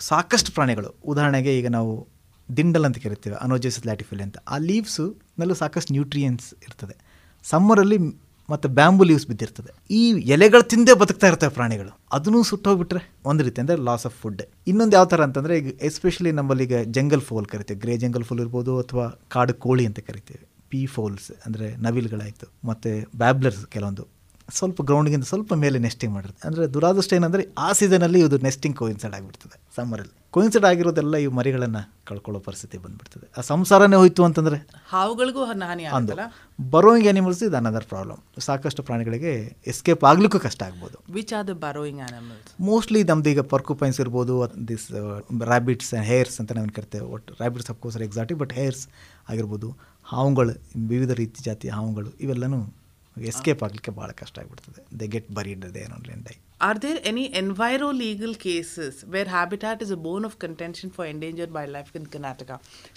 ಸಾಕಷ್ಟು ಪ್ರಾಣಿಗಳು. ಉದಾಹರಣೆಗೆ ಈಗ ನಾವು ದಿಂಡಲ್ ಅಂತ ಕರಿತೀವಿ ಅನೋಜೆಸಿಸ್ ಲ್ಯಾಟಿಫಿಲ್ ಅಂತ. ಆ ಲೀವ್ಸು ನಲ್ಲೂ ಸಾಕಷ್ಟು ನ್ಯೂಟ್ರಿಯೆಂಟ್ಸ್ ಇರ್ತದೆ. ಸಮ್ಮರಲ್ಲಿ ಮತ್ತು ಬ್ಯಾಂಬು ಲೀವ್ಸ್ ಬಿದ್ದಿರ್ತದೆ. ಈ ಎಲೆಗಳು ತಿಂದೇ ಬದುಕ್ತಾ ಇರ್ತವೆ ಪ್ರಾಣಿಗಳು. ಅದನ್ನು ಸುಟ್ಟೋಗ್ಬಿಟ್ರೆ ಒಂದು ರೀತಿ ಅಂದರೆ ಲಾಸ್ ಆಫ್ ಫುಡ್ ಇನ್ನೊಂದು ಯಾವ ಥರ ಅಂತಂದರೆ ಈಗ ಎಸ್ಪೆಷಲಿ ನಮ್ಮಲ್ಲಿ ಈಗ ಜಂಗಲ್ ಫೋಲ್ ಕರಿತೀವಿ. ಗ್ರೇ ಜಂಗಲ್ ಫೋಲ್ ಇರ್ಬೋದು ಅಥವಾ ಕಾಡು ಕೋಳಿ ಅಂತ ಕರಿತೀವಿ. ಪಿ ಫೋಲ್ಸ್ ಅಂದರೆ ನವಿಲ್ಗಳಾಯಿತು. ಮತ್ತು ಬ್ಯಾಬ್ಲರ್ಸ್ ಕೆಲವೊಂದು. ಸ್ವಲ್ಪ ಗ್ರೌಂಡ್ಗಿಂತ ಸ್ವಲ್ಪ ಮೇಲೆ ನೆಸ್ಟಿಂಗ್ ಮಾಡಿರುತ್ತೆ. ಅಂದರೆ ದುರಾದೃಷ್ಟ ಏನಂದರೆ ಆ ಸೀಸನಲ್ಲಿ ಇದು ನೆಸ್ಟಿಂಗ್ ಕೋಯಿನ್ಸೈಡ್ ಆಗಿಬಿಡ್ತದೆ ಸಮ್ಮರಲ್ಲಿ ಕೋಯಿನ್ಸೈಡ್ ಆಗಿರೋದೆಲ್ಲ ಈ ಮರಿಗಳನ್ನು ಕಳ್ಕೊಳ್ಳೋ ಪರಿಸ್ಥಿತಿ ಬಂದ್ಬಿಡ್ತದೆ. ಆ ಸಂಸಾರನೇ ಹೋಯಿತು ಅಂತಂದರೆ ಹಾವುಗಳಿಗೂ ಹನ್- ಹಾನಿ ಅಂದು. ಆಗುತ್ತಲ್ಲ? ಬರೋಯಿಂಗ್ ಆ್ಯನಿಮಲ್ಸ್ ಇದು ಅನದರ್ ಪ್ರಾಬ್ಲಮ್ ಸಾಕಷ್ಟು ಪ್ರಾಣಿಗಳಿಗೆ ಎಸ್ಕೇಪ್ ಆಗ್ಲಿಕ್ಕೂ ಕಷ್ಟ ಆಗ್ಬೋದು. Which are the burrowing animals mostly ನಮ್ದು ಈಗ ಪರ್ಕುಪೈನ್ಸ್ ಇರ್ಬೋದು ದಿಸ್ ರ್ಯಾಬಿಟ್ಸ್ ಹೇರ್ಸ್ ಅಂತ ನಾವು ಕರಿತೇವೆ. ಒಟ್ಟು rabbits of course exotic but hares ಆಗಿರ್ಬೋದು ಹಾವುಗಳು ವಿವಿಧ ರೀತಿ ಜಾತಿಯ ಹಾವುಗಳು ಇವೆಲ್ಲನೂ ಎಸ್ಕೇಪ್ ಆಗಲಿಕ್ಕೆ ಭಾಳ ಕಷ್ಟ ಆಗಿಬಿಡ್ತದೆ. They get buried ಇಡದೆ only and die are there any enviro legal cases where habitat is a bone of contention for endanger by life in Karnataka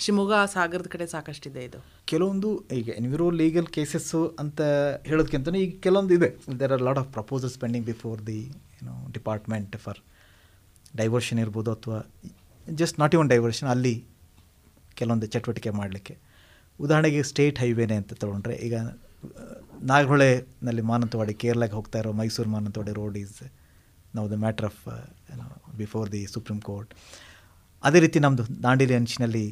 Shivamogga ಸಾಗರದ ಕಡೆ ಸಾಕಷ್ಟಿದೆ ಇದು. ಕೆಲವೊಂದು ಈಗ ಎನ್ವಿರೋ ಲೀಗಲ್ ಕೇಸಸ್ಸು ಅಂತ ಹೇಳೋದಕ್ಕಿಂತ ಈಗ ಕೆಲವೊಂದು ಇದೆ. There are lot of proposals pending before the ಏನೋ ಡಿಪಾರ್ಟ್ಮೆಂಟ್ ಫಾರ್ ಡೈವರ್ಷನ್ ಇರ್ಬೋದು ಅಥವಾ ಜಸ್ಟ್ ನಾಟ್ ಇವನ್ ಡೈವರ್ಷನ್ ಅಲ್ಲಿ ಕೆಲವೊಂದು ಚಟುವಟಿಕೆ ಮಾಡಲಿಕ್ಕೆ. ಉದಾಹರಣೆಗೆ ಸ್ಟೇಟ್ ಹೈವೇನೆ ಅಂತ ತಗೊಂಡ್ರೆ ಈಗ ನಾಗರಹೊಳೆನಲ್ಲಿ ಮಾನಂತವಾಡಿ, ಕೇರಳಕ್ಕೆ ಹೋಗ್ತಾ ಇರೋ ಮೈಸೂರು ಮಾನಂತವಾಡಿ ರೋಡ್ ಈಸ್ ನಾವು the matter of before the supreme court ಅದೇ ರೀತಿ ನಮ್ಮದು ದಾಂಡೇಲಿ ಅಂಚಿನಲ್ಲಿ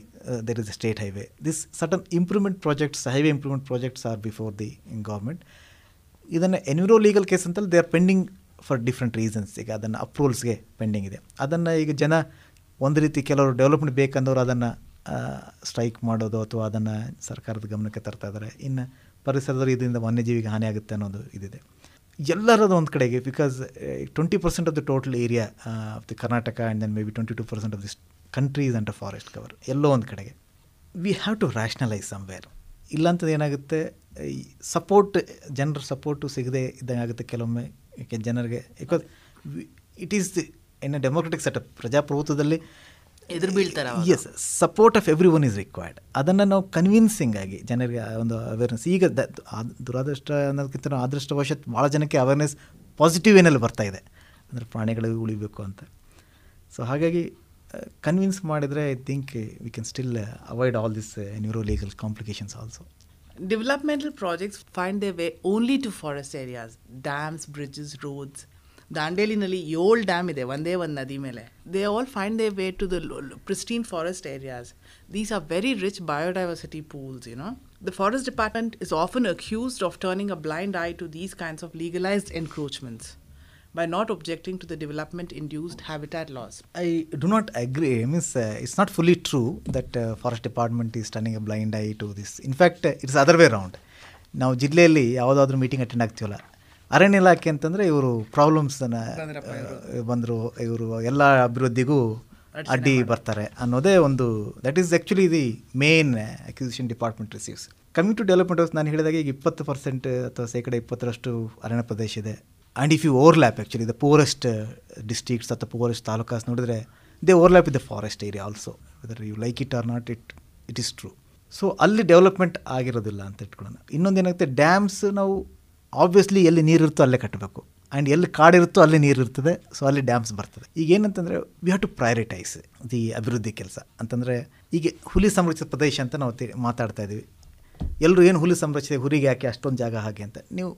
there is a state highway this certain improvement projects highway improvement projects are before the government ಇದನ್ನು ಎನ್ವಿರೋ ಲೀಗಲ್ ಕೇಸ್ ಅಂತಲ್ಲಿ they are pending for different reasons ಈಗ ಅದನ್ನು ಅಪ್ರೂವಲ್ಸ್ಗೆ pending ಇದೆ. ಅದನ್ನು ಈಗ ಜನ ಒಂದು ರೀತಿ ಕೆಲವರು ಡೆವಲಪ್ಮೆಂಟ್ ಬೇಕಂದವರು ಅದನ್ನು ಸ್ಟ್ರೈಕ್ ಮಾಡೋದು ಅಥವಾ ಅದನ್ನು ಸರ್ಕಾರದ ಗಮನಕ್ಕೆ ತರ್ತಾ ಇದ್ದಾರೆ. ಇನ್ನು ಪರಿಸರದ ಇದರಿಂದ ವನ್ಯಜೀವಿಗೆ ಹಾನಿ ಆಗುತ್ತೆ ಅನ್ನೋದು ಇದಿದೆ. ಎಲ್ಲರದ್ದು ಒಂದು ಕಡೆಗೆ because twenty percent of the total area of the Karnataka and then may be twenty two percent of this country is under forest cover ಎಲ್ಲೋ ಒಂದು ಕಡೆಗೆ. We have to rationalise somewhere ಇಲ್ಲಾಂತದ್ದು ಏನಾಗುತ್ತೆ ಸಪೋರ್ಟ್ ಜನರ ಸಪೋರ್ಟು ಸಿಗದೆ ಇದ್ದಂಗೆ ಆಗುತ್ತೆ ಕೆಲವೊಮ್ಮೆ ಯಾಕೆ ಜನರಿಗೆ because it is the in a democratic setup ಪ್ರಜಾಪ್ರಭುತ್ವದಲ್ಲಿ ಎದುರು ಬೀಳ್ತಾರೆ. As support of every one is required ಅದನ್ನು ನಾವು ಕನ್ವಿನ್ಸಿಂಗ್ ಆಗಿ ಜನರಿಗೆ ಒಂದು ಅವೇರ್ನೆಸ್ ಈಗ ದುರಾದೃಷ್ಟ ಅನ್ನೋದಕ್ಕಿಂತ ಅದೃಷ್ಟವಶತ್ ಭಾಳ ಜನಕ್ಕೆ ಅವೇರ್ನೆಸ್ ಪಾಸಿಟಿವ್ ಏನಲ್ಲಿ ಬರ್ತಾ ಇದೆ. ಅಂದರೆ ಪ್ರಾಣಿಗಳಿಗೆ ಉಳಿಬೇಕು ಅಂತ. ಸೊ ಹಾಗಾಗಿ ಕನ್ವಿನ್ಸ್ ಮಾಡಿದರೆ I think we can still avoid all this neuro legal complications also developmental projects find they way only to forest areas dams bridges roads. ದಾಂಡೇಲಿನಲ್ಲಿ ಏಳು ಡ್ಯಾಮ್ ಇದೆ ಒಂದೇ ಒಂದು ನದಿ ಮೇಲೆ they all find they way to the pristine forest areas these are very rich biodiversity pools you know the forest department is often accused of turning a blind eye to these kinds of legalised encroachments by not objecting to the development induced habitat loss. I do not agree. Means uh, it's not fully true that uh, forest department is turning a blind eye to this. In fact, uh, it's other way around. ನಾವು ಜಿಲ್ಲೆಯಲ್ಲಿ ಯಾವುದಾದ್ರೂ meeting attend ಆಗ್ತೀವಲ್ಲ ಅರಣ್ಯ ಇಲಾಖೆ ಅಂತಂದರೆ ಇವರು ಪ್ರಾಬ್ಲಮ್ಸನ್ನು ಬಂದರು ಇವರು ಎಲ್ಲ ಅಭಿವೃದ್ಧಿಗೂ ಅಡ್ಡಿ ಬರ್ತಾರೆ ಅನ್ನೋದೇ ಒಂದು that is actually the main acquisition department receives coming to development house ನಾನು ಹೇಳಿದಾಗ ಈಗ ಇಪ್ಪತ್ತು ಪರ್ಸೆಂಟ್ ಅಥವಾ ಶೇಕಡ ಇಪ್ಪತ್ತರಷ್ಟು ಅರಣ್ಯ ಪ್ರದೇಶ ಇದೆ. And if you overlap actually the forest districts ಅಥವಾ ಪೋರೆಸ್ಟ್ ತಾಲೂಕಾಸ್ ನೋಡಿದ್ರೆ they overlap the forest area also whether you like it or not it it is true so ಅಲ್ಲಿ ಡೆವಲಪ್ಮೆಂಟ್ ಆಗಿರೋದಿಲ್ಲ ಅಂತ ಇಟ್ಕೊಳ್ಳೋಣ. ಇನ್ನೊಂದೇನಾಗುತ್ತೆ ಡ್ಯಾಮ್ಸ್ ನಾವು ಆಬ್ವಿಯಸ್ಲಿ ಎಲ್ಲಿ ನೀರಿರುತ್ತೋ ಅಲ್ಲೇ ಕಟ್ಟಬೇಕು. ಆ್ಯಂಡ್ ಎಲ್ಲಿ ಕಾಡಿರುತ್ತೋ ಅಲ್ಲಿ ನೀರು ಇರ್ತದೆ ಸೊ ಅಲ್ಲಿ ಡ್ಯಾಮ್ಸ್ ಬರ್ತದೆ. ಈಗ ಏನಂತಂದರೆ we have to prioritise the ಅಭಿವೃದ್ಧಿ ಕೆಲಸ. ಅಂತಂದರೆ, ಈಗ ಹುಲಿ ಸಂರಕ್ಷಿತ ಪ್ರದೇಶ ಅಂತ ನಾವು ಮಾತಾಡ್ತಾ ಇದ್ದೀವಿ. ಎಲ್ಲರೂ ಏನು ಹುಲಿ ಸಂರಕ್ಷಿತ ಹುರಿಗೆ ಯಾಕೆ ಅಷ್ಟೊಂದು ಜಾಗ ಹಾಗೆ ಅಂತ. ನೀವು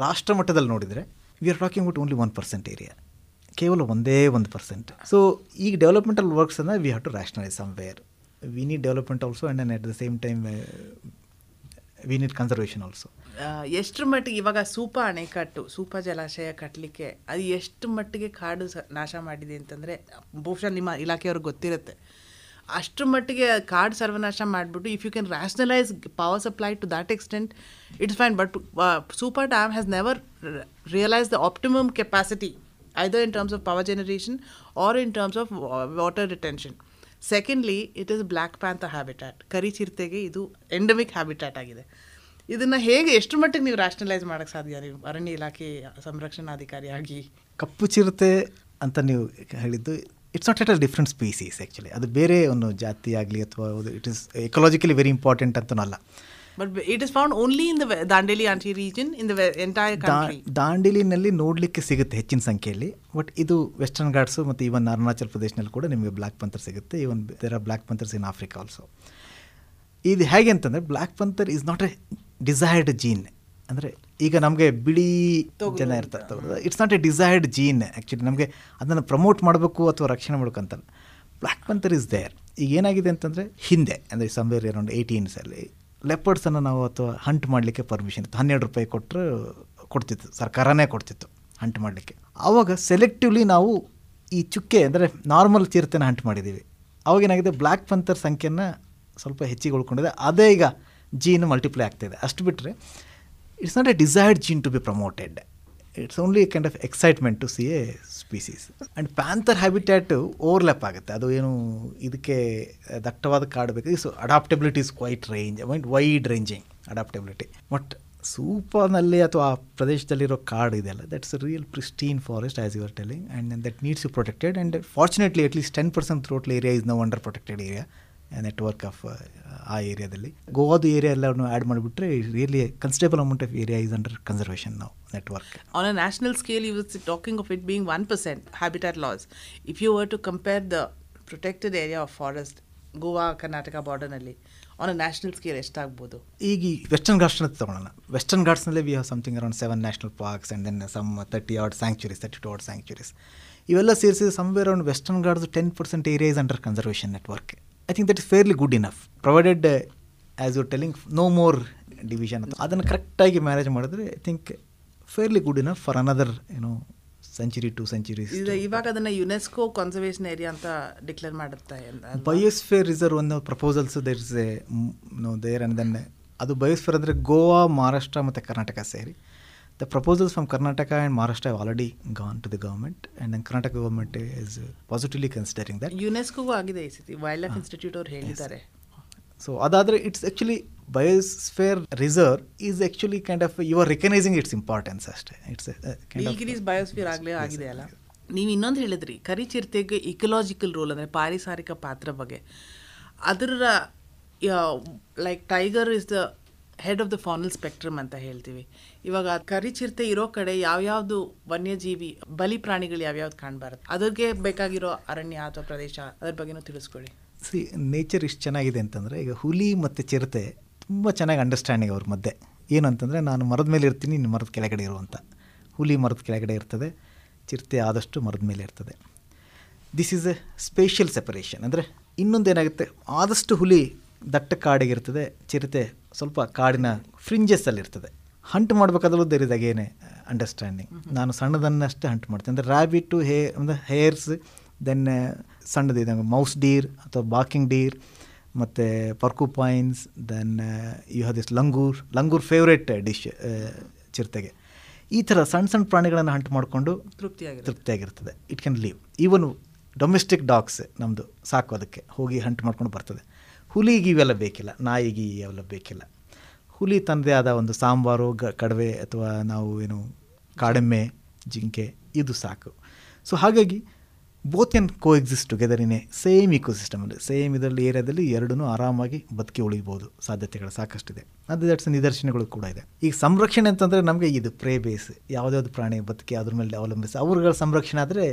ರಾಷ್ಟ್ರ ಮಟ್ಟದಲ್ಲಿ ನೋಡಿದರೆ we are talking about only one percent area ಕೇವಲ ಒಂದೇ ಒಂದು ಪರ್ಸೆಂಟ್ ಸೊ ಈಗ developmental ವರ್ಕ್ಸನ್ನು we have to rationalise somewhere we need development also and at the same time we need conservation also ಎಷ್ಟ್ರ ಮಟ್ಟಿಗೆ ಇವಾಗ ಸೂಪ ಅಣೆಕಟ್ಟು, ಸೂಪ ಜಲಾಶಯ ಕಟ್ಟಲಿಕ್ಕೆ ಅದು ಎಷ್ಟು ಮಟ್ಟಿಗೆ ಕಾಡು ನಾಶ ಮಾಡಿದೆ ಅಂತಂದರೆ, ಬಹುಶಃ ನಿಮ್ಮ ಇಲಾಖೆಯವ್ರಿಗೆ ಗೊತ್ತಿರುತ್ತೆ. ಅಷ್ಟರ ಮಟ್ಟಿಗೆ ಕಾಡು ಸರ್ವನಾಶ ಮಾಡಿಬಿಟ್ಟು if you can rationalise power supply to that extent it's fine but super dam has never realise the optimum capacity either in terms of power generation or in terms of water retention secondly it is black panther habitat ಕರಿ ಚಿರತೆಗೆ ಇದು endemic habitat ಆಗಿದೆ. ಇದನ್ನು ಹೇಗೆ ಎಷ್ಟು ಮಟ್ಟಿಗೆ ನೀವು rationalise ಮಾಡೋಕ್ಕೆ ಸಾಧ್ಯ? ನೀವು ಅರಣ್ಯ ಇಲಾಖೆ ಸಂರಕ್ಷಣಾಧಿಕಾರಿಯಾಗಿ. ಕಪ್ಪು ಚಿರತೆ ಅಂತ ನೀವು ಹೇಳಿದ್ದು it's not at a different species actually ಅದು ಬೇರೆ ಒಂದು ಜಾತಿ ಆಗಲಿ ಅಥವಾ it is ecologically very important ಅಂತನೂ ಅಲ್ಲ. But it is found only in the Dandeli Anshi region in the entire ದಾಂಡೇಲಿನಲ್ಲಿ ನೋಡಲಿಕ್ಕೆ ಸಿಗುತ್ತೆ ಹೆಚ್ಚಿನ ಸಂಖ್ಯೆಯಲ್ಲಿ ಬಟ್ ಇದು ವೆಸ್ಟರ್ನ್ ಘಾಟ್ಸು ಮತ್ತು ಈವನ್ ಅರುಣಾಚಲ್ ಪ್ರದೇಶನಲ್ಲಿ ಕೂಡ ನಿಮಗೆ ಬ್ಲ್ಯಾಕ್ ಪಂಥರ್ ಸಿಗುತ್ತೆ. Even there are black panthers in Africa also ಇದು ಹೇಗೆ ಅಂತಂದರೆ black panther is not a desired gene ಅಂದರೆ ಈಗ ನಮಗೆ ಬಿಳಿ ಜನ ಇರ್ತಾರೆ it's not a desired gene actually ನಮಗೆ ಅದನ್ನು ಪ್ರಮೋಟ್ ಮಾಡಬೇಕು ಅಥವಾ ರಕ್ಷಣೆ ಮಾಡ್ಬೇಕಂತಲ್ಲ. ಬ್ಲ್ಯಾಕ್ ಪಂಥರ್ ಇಸ್ ದೇರ್ ಈಗ ಏನಾಗಿದೆ ಅಂತಂದರೆ ಹಿಂದೆ ಅಂದರೆ ಸಂವೇರ್ ಅರೌಂಡ್ ಏಯ್ಟೀನ್ಸಲ್ಲಿ ಲೆಪರ್ಡ್ಸನ್ನು ನಾವು ಅಥವಾ ಹಂಟ್ ಮಾಡಲಿಕ್ಕೆ ಪರ್ಮಿಷನ್ ಇತ್ತು. ಹನ್ನೆರಡು ರೂಪಾಯಿ ಕೊಟ್ಟರು ಕೊಡ್ತಿತ್ತು. ಸರ್ಕಾರನೇ ಕೊಡ್ತಿತ್ತು ಹಂಟ್ ಮಾಡಲಿಕ್ಕೆ. ಆವಾಗ ಸೆಲೆಕ್ಟಿವ್ಲಿ ನಾವು ಈ ಚುಕ್ಕೆ ಅಂದರೆ ನಾರ್ಮಲ್ ಚಿರತೆನ ಹಂಟ್ ಮಾಡಿದ್ದೀವಿ ಅವಾಗ ಏನಾಗಿದೆ? ಬ್ಲ್ಯಾಕ್ ಪಂಥರ್ ಸಂಖ್ಯೆನ ಸ್ವಲ್ಪ ಹೆಚ್ಚಿಗೆ ಉಳ್ಕೊಂಡಿದೆ. ಅದೇ ಈಗ ಜೀನ್ ಮಲ್ಟಿಪ್ಲೈ ಆಗ್ತಾಯಿದೆ ಅಷ್ಟು ಬಿಟ್ಟರೆ it's not a desired gene to be promoted it's only kind of excitement to see a species and panther habitat overlap ಆಗುತ್ತೆ. ಅದು ಏನು, ಇದಕ್ಕೆ ದಟ್ಟವಾದ ಕಾಡು ಬೇಕು. So adaptability is quite range mind wide ranging adaptability but ಸೂಪರ್ನಲ್ಲಿ ಅಥವಾ ಆ ಪ್ರದೇಶದಲ್ಲಿರೋ ಕಾಡು ಇದೆಯಲ್ಲ that's real pristine forest as you're telling and that needs you protected and fortunately at least ten percent total area is under protected area network of ಆ ಏರಿಯಾದಲ್ಲಿ ಗೋವಾದು area ಎಲ್ಲವನ್ನು add ಮಾಡಿಬಿಟ್ರೆ really considerable amount of area is under conservation ನಾವು network on a national scale you talking talking of it being 1% habitat loss if you were to compare the protected area of forest Goa Karnataka ಬಾರ್ಡರ್ನಲ್ಲಿ on a national scale ಎಷ್ಟಾಗ್ಬೋದು? ಈಗ ಈ western ಘಾಟ್ಸ್ನ ತೊಗೊಳ್ಳೋಣ western ಘಾಟ್ಸ್ನಲ್ಲಿ we have something around seven national parks and then some thirty odd sanctuaries thirty two odd sanctuaries ಇವೆಲ್ಲ ಸೇರಿಸಿ somewhere around Western Ghats ten percent area is under conservation network I think that is fairly good enough provided as you telling no more division ಅಂತ ಅದನ್ನು ಕರೆಕ್ಟಾಗಿ manage ಮಾಡಿದ್ರೆ I think fairly good enough for another ಏನೋ century to century ಇವಾಗ ಅದನ್ನು UNESCO conservation area ಅಂತ declare ಮಾಡುತ್ತೆ biosphere reserve ಅನ್ನೋ proposals there is a no there and then ಅದು ಬಯೋಸ್ಫೇರ್ ಅಂದರೆ ಗೋವಾ ಮಹಾರಾಷ್ಟ್ರ ಮತ್ತು ಕರ್ನಾಟಕ ಸೇರಿ. The proposals from Karnataka and Maharashtra have already gone to the government and then Karnataka government is positively considering that ಯುನೆಸ್ಕೋಗೂ ಆಗಿದೆ ಈ ಸತಿ wildlife institute ಅವ್ರು ಹೇಳಿದ್ದಾರೆ. So ಅದಾದರೆ it's actually biosphere reserve is actually kind of you are recognising its importance ಅಷ್ಟೇ. It's Nilgiris biosphere ಆಗಲೇ ಆಗಿದೆ ಅಲ್ಲ? ನೀವು ಇನ್ನೊಂದು ಹೇಳಿದ್ರಿ ಕರಿಚಿರತೆಗೆ ಇಕಲಾಜಿಕಲ್ ರೋಲ್ ಅಂದರೆ ಪಾರಿಸಾರಿಕ ಪಾತ್ರ ಬಗ್ಗೆ. ಅದರ like tiger is the head of the faunal spectrum ಅಂತ ಹೇಳ್ತೀವಿ. ಇವಾಗ ಕರಿ ಚಿರತೆ ಇರೋ ಕಡೆ ಯಾವ್ಯಾವ್ದು ವನ್ಯಜೀವಿ, ಬಲಿ ಪ್ರಾಣಿಗಳು ಯಾವ್ಯಾವ್ದು ಕಾಣಬಾರದು? ಅದಕ್ಕೆ ಬೇಕಾಗಿರೋ ಅರಣ್ಯ ಅಥವಾ ಪ್ರದೇಶ, ಅದ್ರ ಬಗ್ಗೆನೂ ತಿಳಿಸ್ಕೊಳ್ಳಿ. ಸಿ ನೇಚರ್ ಇಷ್ಟು ಚೆನ್ನಾಗಿದೆ ಅಂತಂದರೆ, ಈಗ ಹುಲಿ ಮತ್ತು ಚಿರತೆ ತುಂಬ ಚೆನ್ನಾಗಿ ಅಂಡರ್ಸ್ಟ್ಯಾಂಡಿಂಗ್ ಅವ್ರ ಮಧ್ಯೆ. ಏನು ಅಂತಂದರೆ, ನಾನು ಮರದ ಮೇಲೆ ಇರ್ತೀನಿ, ನೀನು ಮರದ ಕೆಳಗಡೆ ಇರುವಂಥ ಹುಲಿ ಮರದ ಕೆಳಗಡೆ ಇರ್ತದೆ, ಚಿರತೆ ಆದಷ್ಟು ಮರದ ಮೇಲೆ ಇರ್ತದೆ. This is a spatial separation ಅಂದರೆ ಇನ್ನೊಂದೇನಾಗುತ್ತೆ, ಆದಷ್ಟು ಹುಲಿ ದಟ್ಟ ಕಾಡಿಗಿರ್ತದೆ ಚಿರತೆ ಸ್ವಲ್ಪ ಕಾಡಿನ ಫ್ರಿಂಜಸ್ಸಲ್ಲಿರ್ತದೆ ಹಂಟ್ ಮಾಡಬೇಕಾದ್ರೂ ದೇರ್ ಇಸ್ ಅಗೇನೆ ಅಂಡರ್ಸ್ಟ್ಯಾಂಡಿಂಗ್ ನಾನು ಸಣ್ಣದನ್ನಷ್ಟೇ ಹಂಟ್ ಮಾಡ್ತೀನಿ ಅಂದರೆ ರ್ಯಾಬಿಟ್ಟು ಹೇ ಅಂದರೆ ಹೇರ್ಸ್ ದೆನ್ ಸಣ್ಣದಿದೆ. ಮೌಸ್ ಡೀರ್ ಅಥವಾ ಬಾಕಿಂಗ್ ಡೀರ್ ಮತ್ತು porcupines then you have this langur langur favourite dish ಚಿರತೆಗೆ. ಈ ಥರ ಸಣ್ಣ ಸಣ್ಣ ಪ್ರಾಣಿಗಳನ್ನು ಹಂಟ್ ಮಾಡಿಕೊಂಡು ತೃಪ್ತಿಯಾಗಿ ತೃಪ್ತಿಯಾಗಿರ್ತದೆ. It can leave even domestic dogs ನಮ್ಮದು ಸಾಕೋದಕ್ಕೆ ಹೋಗಿ ಹಂಟ್ ಮಾಡ್ಕೊಂಡು ಬರ್ತದೆ. ಹುಲಿಗೆ ಇವೆಲ್ಲ ಬೇಕಿಲ್ಲ, ನಾಯಿಗೆ ಇವೆಲ್ಲ ಬೇಕಿಲ್ಲ. ಹುಲಿ ತನ್ನದೇ ಆದ ಒಂದು ಸಾಂಬಾರು, ಗ, ಕಡವೆ ಅಥವಾ ನಾವು ಏನು ಕಾಡೆಮ್ಮೆ, ಜಿಂಕೆ, ಇದು ಸಾಕು. ಸೊ ಹಾಗಾಗಿ both can coexist together a same ಇಕೋಸಿಸ್ಟಮಲ್ಲಿ same ಇದರಲ್ಲಿ, ಏರಿಯಾದಲ್ಲಿ ಎರಡೂ ಆರಾಮಾಗಿ ಬದುಕಿ ಉಳಿಬೋದು ಸಾಧ್ಯತೆಗಳು ಸಾಕಷ್ಟಿದೆ. ಅದು ದಟ್ಸ್ ನಿದರ್ಶನಗಳು ಕೂಡ ಇದೆ. ಈಗ ಸಂರಕ್ಷಣೆ ಅಂತಂದರೆ ನಮಗೆ ಇದು ಪ್ರೇ ಬೇಸ್ ಯಾವುದ್ಯಾವ್ದು ಪ್ರಾಣಿ ಬದುಕಿ ಅದ್ರ ಮೇಲೆ ಅವಲಂಬಿಸಿ, ಅವ್ರಗಳ ಸಂರಕ್ಷಣೆ ಆದರೆ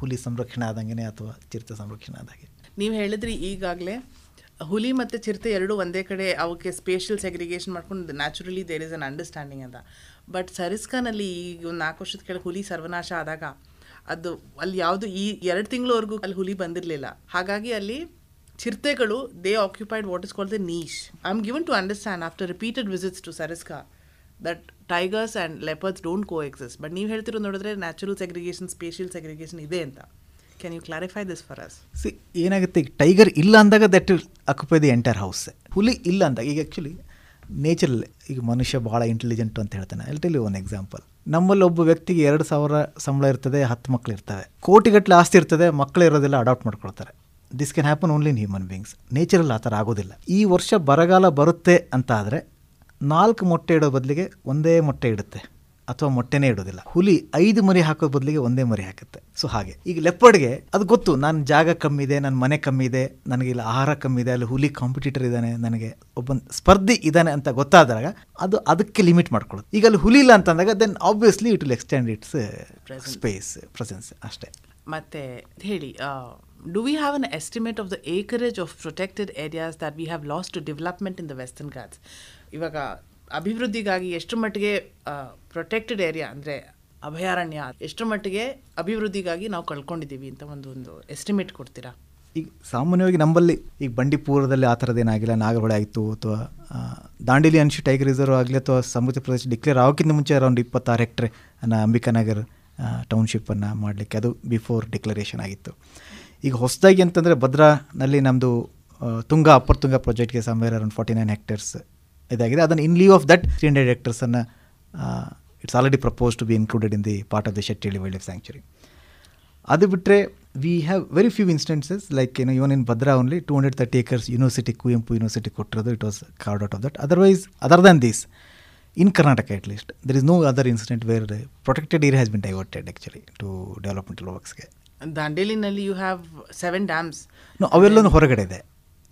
ಹುಲಿ ಸಂರಕ್ಷಣೆ ಆದಂಗೆ ಅಥವಾ ಚಿರತೆ ಸಂರಕ್ಷಣೆ ಆದಾಗೆ. ನೀವು ಹೇಳಿದ್ರಿ ಈಗಾಗಲೇ ಹುಲಿ ಮತ್ತು ಚಿರತೆ ಎರಡೂ ಒಂದೇ ಕಡೆ ಅವಕ್ಕೆ ಸ್ಪೇಷಲ್ ಸೆಗ್ರಿಗೇಷನ್ ಮಾಡ್ಕೊಂಡು naturally there is an understanding ಅಂತ ಬಟ್ ಸರಿಸ್ಕಾನಲ್ಲಿ ಈಗ ಒಂದು ನಾಲ್ಕು ವರ್ಷದ ಕೆಳಗೆ ಹುಲಿ ಸರ್ವನಾಶ ಆದಾಗ ಅದು ಅಲ್ಲಿ ಯಾವುದು ಈ ಎರಡು ತಿಂಗಳವರೆಗೂ ಅಲ್ಲಿ ಹುಲಿ ಬಂದಿರಲಿಲ್ಲ. ಹಾಗಾಗಿ ಅಲ್ಲಿ ಚಿರತೆಗಳು they occupied what is call the niche I am given to understand after repeated visits to Sariska that tigers and leopards don't coexist but ನೀವು ಹೇಳ್ತಿರೋ ನೋಡಿದ್ರೆ ನ್ಯಾಚುರಲ್ ಸೆಗ್ರಿಗೇಷನ್ ಸ್ಪೇಷಿಯಲ್ ಸೆಗ್ರಿಗೇಷನ್ ಇದೆ ಅಂತ. Can you clarify this for us see ಏನಾಗುತ್ತೆ? ಈಗ tiger ಇಲ್ಲ ಅಂದಾಗ that will occupy the entire house ಹುಲಿ ಇಲ್ಲ ಅಂದಾಗ, ಈಗ ಆ್ಯಕ್ಚುಲಿ ನೇಚರಲ್ಲೇ ಈಗ ಮನುಷ್ಯ ಭಾಳ ಇಂಟೆಲಿಜೆಂಟ್ ಅಂತ ಹೇಳ್ತಾನೆ. ಅಲ್ಲಿ ಒನ್ ಎಕ್ಸಾಂಪಲ್ ನಮ್ಮಲ್ಲಿ ಒಬ್ಬ ವ್ಯಕ್ತಿಗೆ ಎರಡು ಸಾವಿರ ಸಂಬಳ ಇರ್ತದೆ, ಹತ್ತು ಮಕ್ಳು ಇರ್ತವೆ. ಕೋಟಿಗಟ್ಟಲೆ ಆಸ್ತಿ ಇರ್ತದೆ ಮಕ್ಕಳು ಇರೋದೆಲ್ಲ ಅಡಾಪ್ಟ್ ಮಾಡ್ಕೊಳ್ತಾರೆ. This can happen only in human beings ನೇಚರಲ್ಲಿ ಆ ಥರ ಆಗೋದಿಲ್ಲ. ಈ ವರ್ಷ ಬರಗಾಲ ಬರುತ್ತೆ ಅಂತ ಆದರೆ ನಾಲ್ಕು ಮೊಟ್ಟೆ ಇಡೋ ಬದಲಿಗೆ ಒಂದೇ ಮೊಟ್ಟೆ ಇಡುತ್ತೆ. ಅಥವಾ ಮೊಟ್ಟೆನೇ ಇಡೋದಿಲ್ಲ ಹುಲಿ ಐದು ಮರಿ ಹಾಕೋ ಬದಲಿಗೆ ಒಂದೇ ಮರಿ ಹಾಕುತ್ತೆ. ಸೊ ಹಾಗೆ. ಈಗ ಲೆಪರ್ಡ್ಗೆ ಅದು ಗೊತ್ತು ನನ್ನ ಜಾಗ ಕಮ್ಮಿ ಇದೆ ನನ್ನ ಮನೆ ಕಮ್ಮಿ ಇದೆ ನನಗೆ ಇಲ್ಲಿ ಆಹಾರ ಕಮ್ಮಿ ಇದೆ ಅಲ್ಲಿ ಹುಲಿ ಕಾಂಪಿಟೇಟರ್ ಇದ್ದಾನೆ ನನಗೆ ಒಬ್ಬ ಸ್ಪರ್ಧಿ ಇದ್ದಾನೆ ಅಂತ ಗೊತ್ತಾದಾಗ ಅದು ಅದಕ್ಕೆ ಲಿಮಿಟ್ ಮಾಡ್ಕೊಳ್ಳೋದು ಈಗ ಅಲ್ಲಿ ಹುಲಿ ಇಲ್ಲ ಅಂತಂದಾಗ then obviously it will extend its space presence ಅಷ್ಟೇ. ಮತ್ತೆ ಹೇಳಿ do we have an estimate of the acreage of protected areas that we have lost to development in the Western Ghats? ಇವಾಗ ಅಭಿವೃದ್ಧಿಗಾಗಿ ಎಷ್ಟು ಮಟ್ಟಿಗೆ ಪ್ರೊಟೆಕ್ಟೆಡ್ ಏರಿಯಾ ಅಂದರೆ ಅಭಯಾರಣ್ಯ, ಎಷ್ಟು ಮಟ್ಟಿಗೆ ಅಭಿವೃದ್ಧಿಗಾಗಿ ನಾವು ಕಳ್ಕೊಂಡಿದ್ದೀವಿ ಅಂತ ಒಂದು ಒಂದು ಎಸ್ಟಿಮೇಟ್ ಕೊಡ್ತೀರಾ? ಈಗ ಸಾಮಾನ್ಯವಾಗಿ ನಂಬಲ್ಲಿ ಈಗ ಬಂಡೀಪುರದಲ್ಲಿ ಆ ಥರದ್ದೇನಾಗಿಲ್ಲ ನಾಗರಹೊಳೆ ಆಯಿತು ಅಥವಾ ದಾಂಡೇಲಿ ಅನ್ಶಿ ಟೈಗರ್ ರಿಸರ್ವ್ ಆಗಲಿ ಅಥವಾ ಸಮುದ್ರ ಪ್ರದೇಶ ಡಿಕ್ಲೇರ್ ಆಗೋಕ್ಕಿಂತ ಮುಂಚೆ ಅರೌಂಡ್ ಇಪ್ಪತ್ತಾರು ಹೆಕ್ಟ್ರೆ ಅಂಬಿಕಾನಗರ್ ಟೌನ್ಶಿಪ್ಪನ್ನು ಮಾಡಲಿಕ್ಕೆ ಅದು ಬಿಫೋರ್ ಡಿಕ್ಲರೇಷನ್ ಆಗಿತ್ತು. ಈಗ ಹೊಸದಾಗಿ ಅಂತಂದರೆ ಭದ್ರಾನಲ್ಲಿ ನಮ್ಮದು Tunga upper Tunga ಪ್ರಾಜೆಕ್ಟ್ಗೆ somewhere around forty nine hectares ಇದಾಗಿದೆ. ಅದನ್ನು in lieu of that three hundred ಅನ್ನ it's already propose to be included in the part of the Shettihalli wildlife sanctuary ಅದು ಬಿಟ್ಟರೆ we have very few instances like ಏನೋ even in Bhadra only two hundred thirty acres university Kuvempu university ಕೊಟ್ಟಿರೋದು it was carved out of that otherwise other than these in Karnataka at least there is no other incident where protected area has been diverted actually to developmental ವರ್ಕ್ಸ್ಗೆ ದಾಂಡೇಲಿನಲ್ಲಿ you have seven dams no ಅವೆಲ್ಲನೂ ಹೊರಗಡೆ ಇದೆ.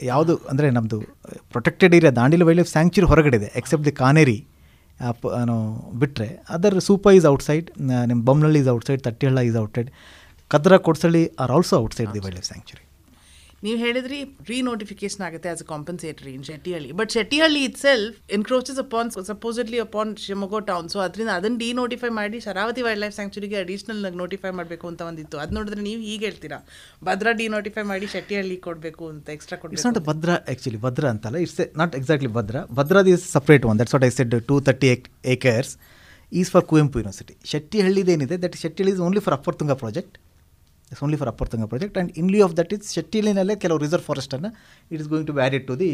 ಯಾವುದು ಅಂದರೆ ನಮ್ಮದು protected area Dandeli wildlife sanctuary ಹೊರಗಡೆ ಇದೆ accept the Kaneri ಬಿಟ್ಟರೆ other ಸೂಪ is outside ನಿಮ್ಮ Bommanahalli is outside Tattihalla is outside Kadra Kodasalli are also outside the wildlife sanctuary ನೀವು ಹೇಳಿದ್ರಿ ರೀ ನೋಟಿಫಿಕೇಶನ್ ಆಗುತ್ತೆ as a compensatory in Shettihalli but Shettihalli itself encroaches upon supposedly upon Shivamogga town so ಅದರಿಂದ ಅದನ್ನ denotify ಮಾಡಿ Sharavathi wildlife ಸ್ಯಾಂಕ್ಚುರಿಗೆ additional notify ಮಾಡಬೇಕು ಅಂತ ಒಂದಿತ್ತು. ಅದು ನೋಡಿದ್ರೆ ನೀವು ಈಗ ಹೇಳ್ತೀರಾ? ಭದ್ರಾ ಡಿ ನೋಟಿಫೈ ಮಾಡಿ ಶೆಟ್ಟಿಹಳ್ಳಿ ಕೊಡಬೇಕು ಅಂತ ಎಕ್ಸ್ಟ್ರಾ ಇಟ್ಸ್ ಕೊಡಬೇಕು ನಾಟ್ ಭದ್ರಾ ಆ್ಯಕ್ಚುಲಿ ಭದ್ರಾ ಅಂತಲ್ಲ. It's not exactly Bhadra. Bhadra this separate one that's what I said two thirty acres is for Kuvempu university ಶೆಟ್ಟಿಹಳ್ಳಿದೇನಿದೆ that Shettihalli is only for upper Tunga project It's only for upper Tunga project and in lieu of that is ಶೆಟ್ಟಿಹಳ್ಳಿನಲ್ಲೇ ಕೆಲವು reserve ಫಾರೆಸ್ಟನ್ನು it is going to be added to the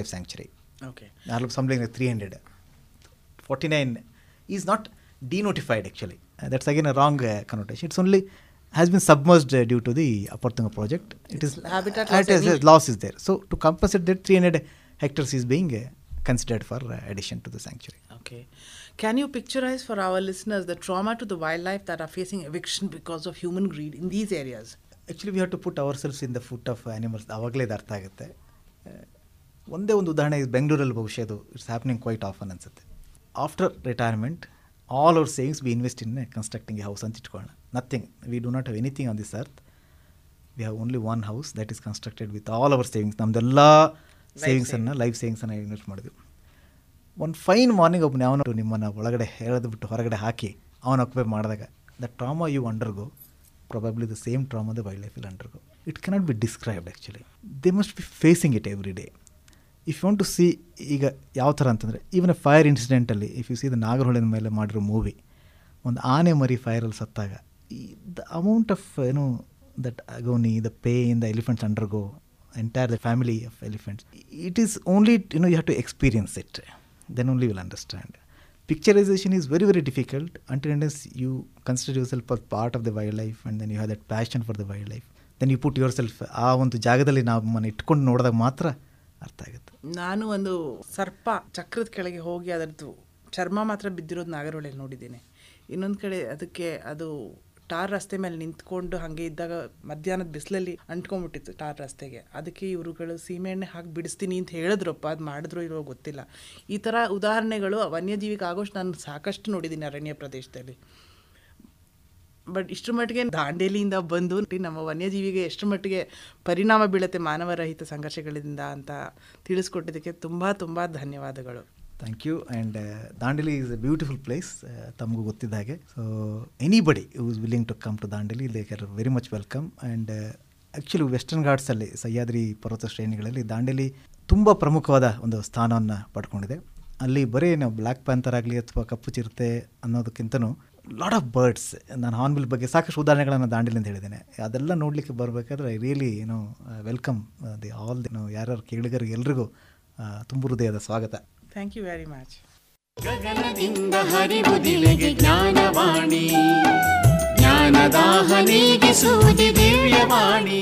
wildlife sanctuary okay Narlum something like 300. 49 is not denotified actually. Uh, that's again a wrong uh, connotation. It's only has been submerged uh, due to the Apartunga project. It is habitat uh, loss it is- any- loss is there. So to compensate that 300 hectares is being uh, considered for uh, addition to the sanctuary. Okay. Can you picturize for our listeners the trauma to the wildlife that are facing eviction because of human greed in these areas? Actually we have to put ourselves in the foot of animals ಆವಾಗಲೇ ಇದು ಅರ್ಥ ಆಗುತ್ತೆ. ಒಂದೇ ಒಂದು ಉದಾಹರಣೆ ಇದು ಬೆಂಗಳೂರಲ್ಲಿ ಬಹುಶಃ ಅದು ಇಟ್ಸ್ ಹ್ಯಾಪ್ನಿಂಗ್ ಕ್ವೈಟ್ ಆಫನ್ ಅನ್ಸುತ್ತೆ. After retirement all our savings we invest in constructing house ಅಂತ ಇಟ್ಕೊಳ್ಳೋಣ. Nothing we do not have anything on this earth we have only one house that is constructed with all our savings ನಮ್ಮದೆಲ್ಲ ಸೇವಿಂಗ್ಸನ್ನು life ಸೇವಿಂಗ್ಸನ್ನು invest ಮಾಡಿದ್ವಿ. ಒಂದು fine morning ಒಬ್ಬನ ಯಾವನು ನಿಮ್ಮನ್ನು ಒಳಗಡೆ ಬಿಟ್ಟು ಹೊರಗಡೆ ಹಾಕಿ ಅವನು ಅಕ್ಯುಪೈ ಮಾಡಿದಾಗ the trauma you undergo probably the same trauma the wildlife undergo it cannot be described actually they must be facing it every day if you want to see ಈಗ ಯಾವ ಥರ ಅಂತಂದರೆ ಈವನ್ ಎ ಫೈರ್ ಇನ್ಸಿಡೆಂಟಲ್ಲಿ if you see the ನಾಗರಹೊಳೆನ ಮೇಲೆ ಮಾಡಿರೋ movie ಒಂದು ಆನೆ ಮರಿ ಫೈರಲ್ಲಿ ಸತ್ತಾಗ, ಈ ದ ಅಮೌಂಟ್ ಆಫ್ ಏನು that agony the pain the elephants undergo entire the family of elephants it is only you know you have to experience it then only will understand. picturization is very very difficult until unless you consider yourself as part of the wildlife and then you have that passion for the wildlife then you put yourself ಆ ಒಂದು ಜಾಗದಲ್ಲಿ ನಾವು ಮನೆ ಇಟ್ಕೊಂಡು ನೋಡಿದಾಗ ಮಾತ್ರ ಅರ್ಥ ಆಗುತ್ತೆ ನಾನು ಒಂದು ಸರ್ಪ ಚಕ್ರದ ಕೆಳಗೆ ಹೋಗಿ ಅದರದ್ದು ಚರ್ಮ ಮಾತ್ರ ಬಿದ್ದಿರೋದು ನಾಗರಹೊಳೆಯಲ್ಲಿ ನೋಡಿದ್ದೀನಿ ಇನ್ನೊಂದು ಕಡೆ ಅದಕ್ಕೆ ಅದು ಟಾರ್ ರಸ್ತೆ ಮೇಲೆ ನಿಂತ್ಕೊಂಡು ಹಾಗೆ ಇದ್ದಾಗ ಮಧ್ಯಾಹ್ನದ ಬಿಸಿಲಲ್ಲಿ ಅಂಟ್ಕೊಂಡ್ಬಿಟ್ಟಿತ್ತು ಟಾರ್ ರಸ್ತೆಗೆ. ಅದಕ್ಕೆ ಇವರುಗಳು ಸೀಮೆಎಣ್ಣೆ ಹಾಕಿ ಬಿಡಿಸ್ತೀನಿ ಅಂತ ಹೇಳಿದ್ರಪ್ಪ, ಅದು ಮಾಡಿದ್ರು ಇರೋ ಗೊತ್ತಿಲ್ಲ. ಈ ಥರ ಉದಾಹರಣೆಗಳು ವನ್ಯಜೀವಿಗೆ ಆಗೋಷ್ಟು ನಾನು ಸಾಕಷ್ಟು ನೋಡಿದ್ದೀನಿ ಅರಣ್ಯ ಪ್ರದೇಶದಲ್ಲಿ. ಬಟ್ ಇಷ್ಟರ ಮಟ್ಟಿಗೆ ದಾಂಡೇಲಿಯಿಂದ ಬಂದು ನಮ್ಮ ವನ್ಯಜೀವಿಗೆ ಎಷ್ಟು ಮಟ್ಟಿಗೆ ಪರಿಣಾಮ ಬೀಳುತ್ತೆ ಮಾನವರಹಿತ ಸಂಘರ್ಷಗಳಿಂದ ಅಂತ ತಿಳಿಸ್ಕೊಟ್ಟಿದ್ದಕ್ಕೆ ತುಂಬ ತುಂಬ ಧನ್ಯವಾದಗಳು. Thank you and Dandeli is a beautiful place ತಮಗೂ ಗೊತ್ತಿದ್ದ ಹಾಗೆ. So anybody is willing to come to Dandeli they are very much welcome and actually Western ಘಾಟ್ಸಲ್ಲಿ Sahyadri ಪರ್ವತ ಶ್ರೇಣಿಗಳಲ್ಲಿ ದಾಂಡೇಲಿ ತುಂಬ ಪ್ರಮುಖವಾದ ಒಂದು ಸ್ಥಾನವನ್ನು ಪಡ್ಕೊಂಡಿದೆ. ಅಲ್ಲಿ ಬರೀ ನಾವು ಬ್ಲ್ಯಾಕ್ ಪ್ಯಾಂಥರ್ ಆಗಲಿ ಅಥವಾ ಕಪ್ಪು ಚಿರತೆ ಅನ್ನೋದಕ್ಕಿಂತನೂ ಲಾಟ್ ಆಫ್ ಬರ್ಡ್ಸ್ ನಾನು ಹಾರ್ನ್ಬಿಲ್ ಬಗ್ಗೆ ಸಾಕಷ್ಟು ಉದಾಹರಣೆಗಳನ್ನು ದಾಂಡೇಲಿ ಅಂತ ಹೇಳಿದ್ದೇನೆ. ಅದೆಲ್ಲ ನೋಡಲಿಕ್ಕೆ ಬರಬೇಕಾದ್ರೆ ಐ ರಿಯಲಿ ಏನು ವೆಲ್ಕಮ್ ದಿ ಆಲ್ ದಿ ಯಾರ್ಯಾರು ಕೇಳಿಗರಿಗೆ ಎಲ್ರಿಗೂ ತುಂಬು ತುಂಬ ಹೃದಯದ ಸ್ವಾಗತ. ಥ್ಯಾಂಕ್ ಯು ವೆರಿ ಮಚ್ ಗಗನದಿಂದ ಹರಿವುದಿಲೆಗೆ ಜ್ಞಾನವಾಣಿ ಜ್ಞಾನದಾಹ ನೀಗಿಸುವುದಿ ದಿವ್ಯವಾಣಿ.